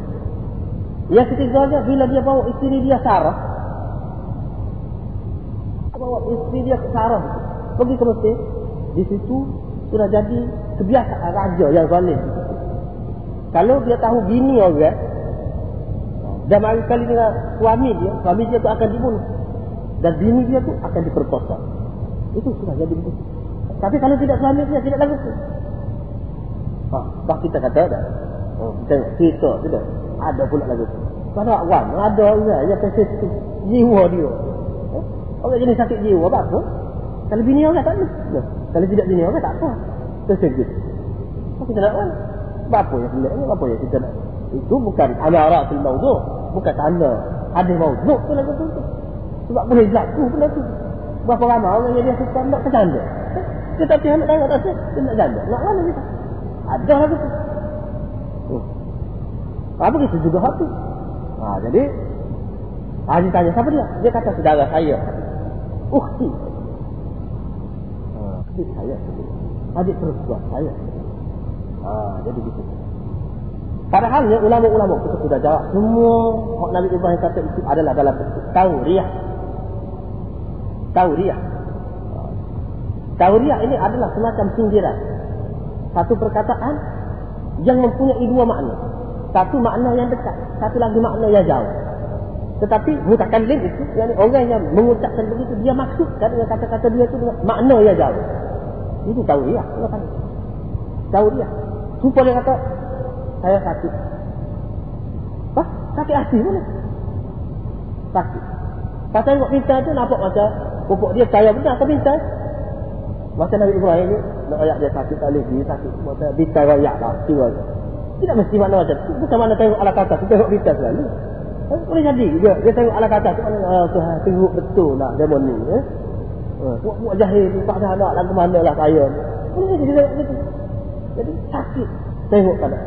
Yang ketiga dia, bila dia bawa isteri dia Sarah. Bawa isteri dia ke Sarah. Pergi ke Mesir. Di situ sudah jadi kebiasaan raja yang zalim. Kalau dia tahu bini orang, dan mari kali dengan suami dia, suami dia tu akan dibunuh. Dan bini dia tu akan diperkosa. Itu sudah jadi begitu. Tapi kalau tidak suami dia tidak lagu tu. Ha, bah kita kata ada. Oh, kita cerita tidak. Ada pula tu. Pada awam ada orang yang tersesak jiwa dia. Eh? Orang jenis sakit jiwa apa? Kalau bini orang tak ada. Kalau tidak bini orang tak apa. Tersesak. Apa kita nak buat? Apa yang nak Apa yang kita nak Itu bukan amaratul mawdu' Bukan tanda Hadis mawdu' tu lagu tu Sebab boleh jatuh pula tu Berapa ramai orang yang dia suka nak kecanda tetapi anak tengok tak dia nak janda. Nak mana kita? Ada lagi tu. Oh. Apa kita juga hati? Ha, jadi, Haji tanya, siapa dia? Dia kata saudara saya. Ukti. Ha, adik saya. Adik perempuan saya. Ha, jadi gitu. Padahalnya ulama-ulama kita sudah jawab semua Nabi Ibrahim kata itu adalah dalam bentuk tauriah. Tauriah. Tauriah ini adalah semacam sindiran. Satu perkataan yang mempunyai dua makna. Satu makna yang dekat, satu lagi makna yang jauh. Tetapi mutakallim itu, yani orang yang mengucapkan begitu, dia maksudkan dengan kata-kata dia itu dengan makna yang jauh. Itu tauriah. Tauriah. Supaya dia kata, saya sakit. Hah? Sakit hati mana? Sakit. Pas tengok pintar tu nampak macam pupuk dia saya benar ke pintar? Masa Nabi Ibrahim ni, nak ayat dia sakit tak boleh, dia sakit. Masa bitar rakyat lah, kira. Tidak mesti makna macam tu. Bukan mana tengok ala kata, kita tengok bitar selalu. Eh, boleh jadi dia, dia tengok ala kata tu ah, Tuhan, teruk betul lah demon ni. Eh? Uh, buat jahil, tak ada anak lagu mana lah saya ni. Boleh jadi tengok gitu. Jadi sakit, tengok pada.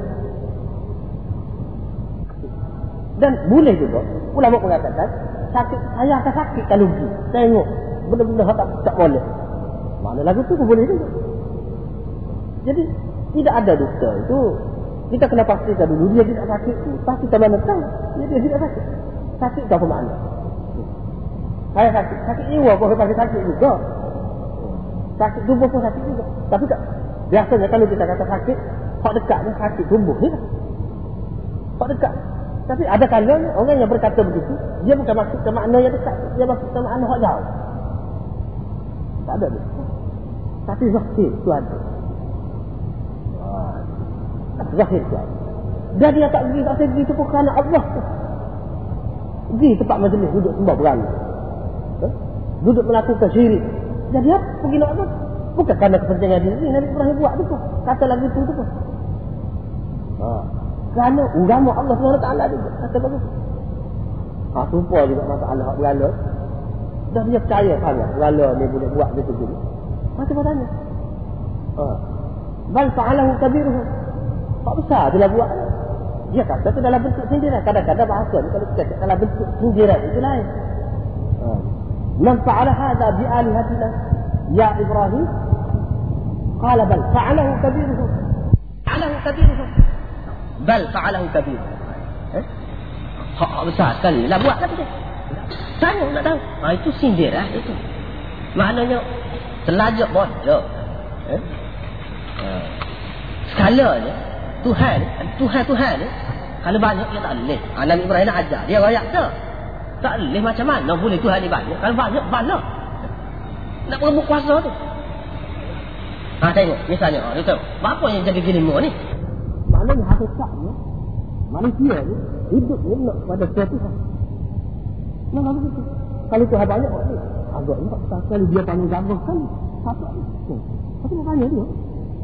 Dan boleh juga, ulama mengatakan, sakit, saya akan sakit kalau pergi. Tengok, benda-benda tak, tak boleh. Mana lagu tu pun boleh juga. Jadi tidak ada dusta itu. Kita kena pastikan dulu dia tidak sakit tu. Pasti kita mana tahu dia, dia tidak sakit. Sakit tak apa makna. Saya sakit. Sakit jiwa pun pasti sakit juga. Sakit tubuh pun sakit juga. Tapi tak. Biasanya kalau kita kata sakit, hak dekat ni sakit tubuh ni. Hak dekat. Tapi ada kalanya orang yang berkata begitu, dia bukan maksud ke makna yang dekat. Dia maksud ke makna hak jauh. Tak ada dia. Tapi zahir itu ada. Zahir itu ada. Dan dia tak pergi, tak pergi itu pun kerana Allah. Pergi tempat majlis, duduk sembah berani. Duduk melakukan syirik. Jadi apa? Pergi nak apa? Bukan kerana kepentingan diri. Nabi Ibrahim buat itu pun. Kata lagi itu pun. Ha kerana ugama Allah SWT juga. Kata bagus. Ha, sumpah juga masalah hak berala. Dah dia percaya sangat. Berala dia boleh buat dia tu. Macam mana? Ha. Bal fa'alahu kabiruhu. Tak besar dia lah buat. Dia kata tu dalam bentuk sindiran. Kadang-kadang bahasa ni kalau cakap dalam bentuk sindiran itu lain. Ha. Man fa'ala hadha bi'alihatina. Ya Ibrahim. Qala bal fa'alahu kabiruhu. Fa'alahu kabiruhu bal fa'alahu kabir. Eh? hak besar sekali. Lah buat lah dia sayang nak tahu. Ha, itu sindir lah itu. Maknanya selajak bodoh eh? Ha. skala je. Tuhan Tuhan Tuhan eh? kalau banyak dia tak boleh Anam ha, Ibrahim nak ajar dia rakyat tak tak boleh macam mana boleh Tuhan ni banyak? Kalau banyak banyak. Nak merebut kuasa tu. Ha tengok misalnya ha, tu. Apa yang jadi gini mu ni? Maknanya hakikatnya manusia ni hidup ni nak pada sesuatu Tuhan. Nah, begitu. Kalau Tuhan banyak orang ni agak ni tak sekali dia panggil gabung sekali. Satu ni. Tapi nak tanya dia.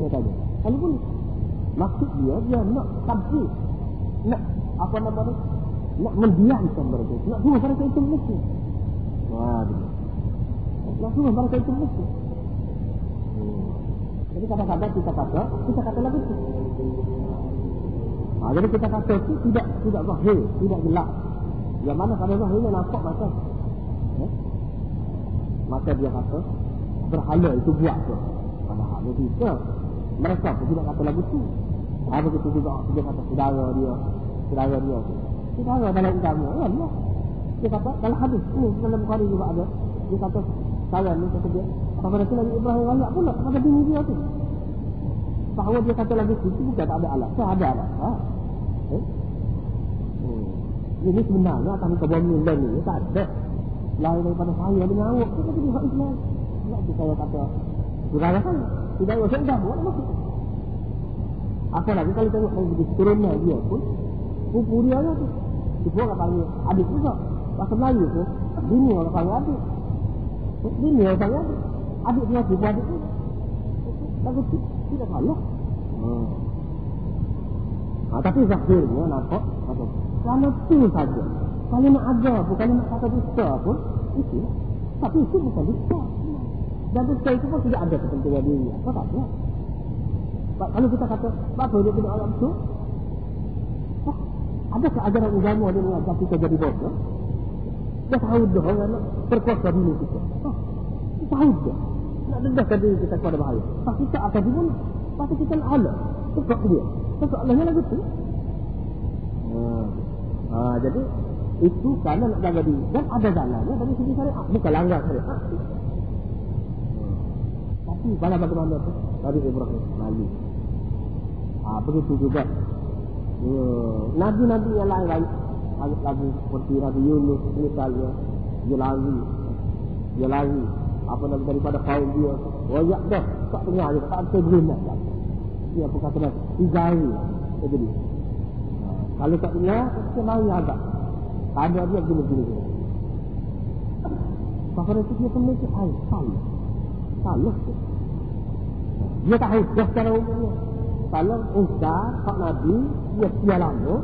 Dia tanya. Kalau boleh. Maksud dia dia nak sampai nak apa nama ni? Nak mendiamkan mereka. Nak suruh mereka itu mesti. Wah. Nak suruh mereka itu mesti. Hmm. Jadi kadang-kadang kita kata, kita kata lagi tu. Ha, jadi kita kata itu tidak tidak zahir, tidak jelas. Yang mana pada zahirnya nampak macam. Ya? Maka dia kata, berhala itu buat tu. Padahal dia tidak. Mereka pun tidak kata lagu tu. Ha, begitu juga dia kata saudara dia. Saudara dia tu. Saudara dalam agama. Ya, ya. Dia kata dalam hadis. Ini dalam Bukhari juga ada. Dia kata saya ni kata dia. Apa itu lagi Ibrahim Raya pula. Kata bini dia tu. Bahawa dia kata lagi tu. Itu bukan tak ada alat. Saya ada alat. Ha? Eh? Hmm. Ini sebenarnya akan kebanyakan dan ini tak ada. Lain daripada saya dengan awak. Dia kata dia Islam. Tidak saya kata. Saudara saya. Tidak ada saya dah buat. Apa lagi kalau tengok dari segi turunnya dia pun Pupu dia lah tu Pupu orang panggil adik juga Bahasa Melayu tu Bini orang panggil adik Bini orang panggil adik Adik dia pupu adik tu Bagus tu Tidak salah hmm. ha, Tapi zahirnya nampak apa? Kerana tu saja Kalau nak ajar pun Kalau nak kata dusta pun Itu Tapi itu bukan dusta Dan dusta itu pun tidak ada kepentingan diri Apa tak ada kalau kita kata, apa dia tidak orang itu? Adakah ajaran agama dia mengajar kita jadi bodoh? Dia tahu dah orang nak perkuasa diri kita. Dia tahu dah. Nak dedahkan diri kita kepada bahaya. Tapi kita akan dibunuh. Tapi kita nak halau. Tekak dia. Soalnya lagi tu. Hmm. Ha, jadi, itu kerana nak jaga diri. Dan ada jalannya dari segi syariat. Bukan langgar syariat. Hmm. Tapi, pada bagaimana tu? Nabi Ibrahim. Lalu. Ha, begitu juga. Hmm. Nabi-nabi yang lain lain lagi seperti Nabi Yunus misalnya dia lari dia lari apa nama daripada kaum dia? Royak dah. Tak dengar dia. Tak ada guna dia apa kata dia? Hari jadi ha, kalau tak dia lari agak. Tak ada dia gini gini gini Pasal itu dia mesti air, salah. Salah. Dia tahu dah secara umumnya. Kalau Isa, Pak Nabi, dia setia lama.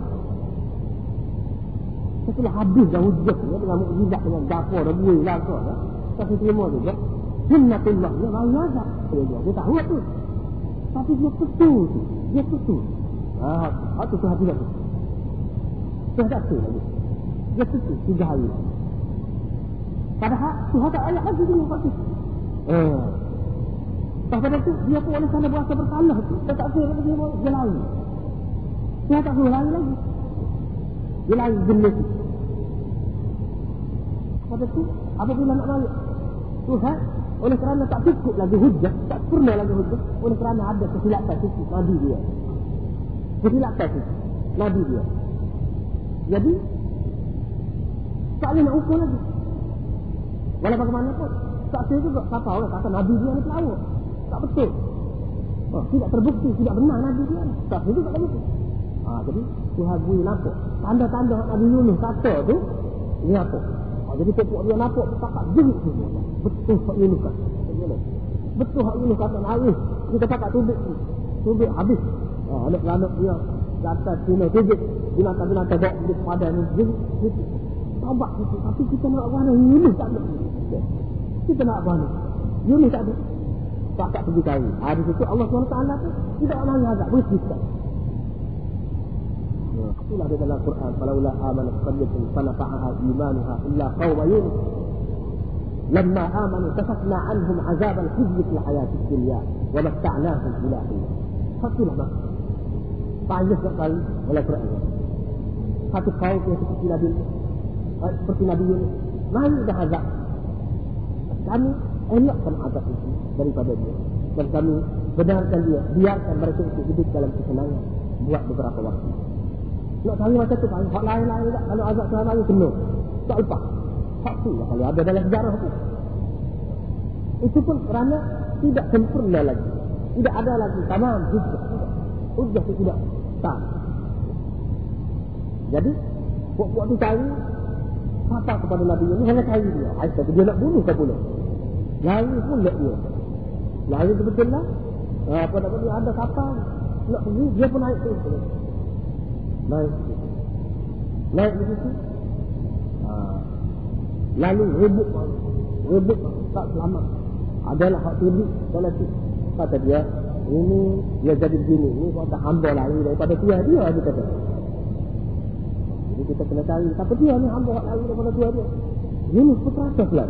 Setelah habis dah hujahnya dengan mukjizat dengan dapur dan buih lah kau. Ya. Tapi terima juga. Sunnatullah, dia raya tak. Dia, dia, dia tahu tu. Tapi dia betul tu. Dia betul. Ah, ha, tu tu hati tak tu. Dia tak tu lagi. Dia betul, tiga hari. Padahal Tuhan tak ayat lagi dia. Eh, Bahkan itu dia pun oleh kerana berasa bersalah tu. Dia tak kira dia, dia lari. Dia tak kira lari lagi. Dia lari jenis tu. Pada itu, apabila nak balik. Tuhan, oleh kerana tak cukup lagi hujah. Tak pernah lagi hujah. Oleh kerana ada kesilapan sisi Nabi dia. Kesilapan sisi Nabi dia. Jadi, tak boleh nak ukur lagi. Walau bagaimanapun, tak saya juga kata orang kata Nabi dia ni pelawak. Tak betul. Oh, tidak terbukti, tidak benar Nabi dia. Tak itu tak betul. Ha, jadi Tuhan bui nampak. Tanda-tanda Nabi Yunus kata tu, ini apa? Jadi pokok dia nampak, tak jerit tu. Betul Pak Yunus kata. Betul Pak Yunus kata, Nabi, kita tak tubik tu. Habis. Ha, anak-anak dia, datang sini tubik. Binatang-binatang bawa di padan ni. Jerit. Tambah itu. Tapi kita nak buat Yunus tak ada. Kita nak buat Yunus tak ada tak tak pergi cari. Ha, di situ Allah SWT tu tidak nak azab. Bersih di dalam Quran. Falaulah aman qaryatun fanafa'aha imanuha illa qawma yunus. لما آمنوا كشفنا عنهم عذاب الخزي في الحياة الدنيا ومتعناهم إلى حين Banyak sekali oleh Quran Satu kaum yang seperti Nabi eh, Seperti Nabi Yunus Lalu dah azab Kami elakkan azab itu daripada dia Dan kami benarkan dia Biarkan mereka itu hidup dalam kesenangan Buat beberapa waktu Nak tahu macam tu Hak lain-lain tak Kalau azab Tuhan lain penuh Tak lepas. Hak tu lah kalau ada dalam sejarah itu Itu pun kerana Tidak sempurna lagi. Tidak ada lagi. Tamam Hujjah Hujjah itu tidak. Tak. Jadi Puak-puak tu cari Apa kepada Nabi ini Hanya cari dia. Aisyah tu dia nak bunuh ke pula? Lari pun dia. Lari tu betul lah Apa nak dia ada kapal Nak pergi Dia pun naik tu Naik. Naik di situ ha. Lalu rebut Rebut tak selamat. Adalah hak tuduh Kalau tu Kata dia Ini dia jadi begini. Ini kau tak hamba lari daripada dia. Dia dia kata. Jadi kita kena cari Siapa dia ni hamba lari daripada dia dia Ini putra lah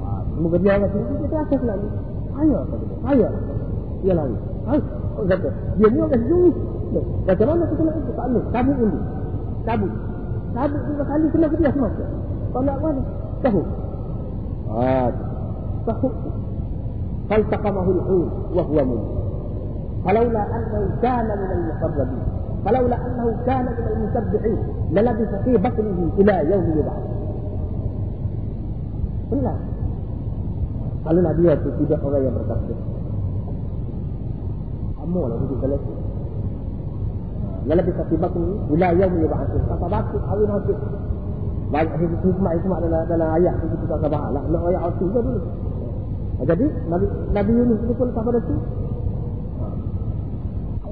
ha. Semoga dia akan sini akan lagi. Ayah kata Ayah. Dia lari. Ayah. Oh, kata, dia ni orang sejauh فكمان كنت ما كنت تعلم تعبوا عندي. تعبوا تعبوا بخلي كنا في الناس ماشي طلع واحد سهو عاد آه. سهو فالتقمه الحوت وهو ملك فلولا أنه كان من المقربين. فلولا أنه كان من المسبحين للبث في بطنه إلى يوم يبعث. Allah. Kalau Nabi itu tidak orang yang bertakwa. Kamu lah itu salah bisa tiba ni, bila yang dia bahasa, kata batu, hari nanti. Baik, hari itu hikmah itu dalam, dalam ayat itu kita kata bahalah. Nak ayat itu juga dulu. Jadi, Nabi, Nabi Yunus itu pun pada itu.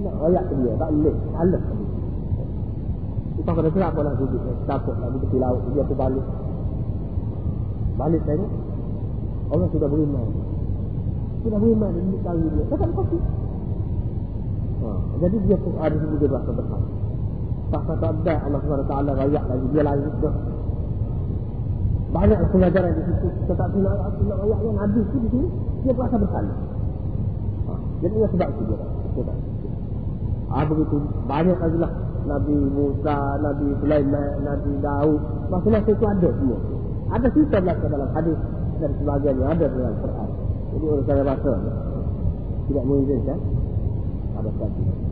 Nak ayat dia, tak boleh. Salah. Kita pada itu apa nak hidup. Capuk lagi tepi laut, dia pun balik. Balik tengok. Allah sudah beriman. Sudah beriman, dia tahu dia. Tak ada kopi. Ha. Jadi dia ada sini dia berasa besar. Tak ada Allah SWT rayak lagi. Dia lagi itu. Banyak pengajaran di situ. Tetapi nak ayat nak rayak yang Nabi itu di sini. Dia berasa besar. Ha. Jadi dia sebab itu dia. Ah ha, begitu banyak lagi lah Nabi Musa, Nabi Sulaiman, Nabi Daud. Masa-masa itu ada semua. Ada cerita belakang dalam hadis dan sebagainya ada dalam Quran. Jadi orang saya rasa tidak mengizinkan ada satu.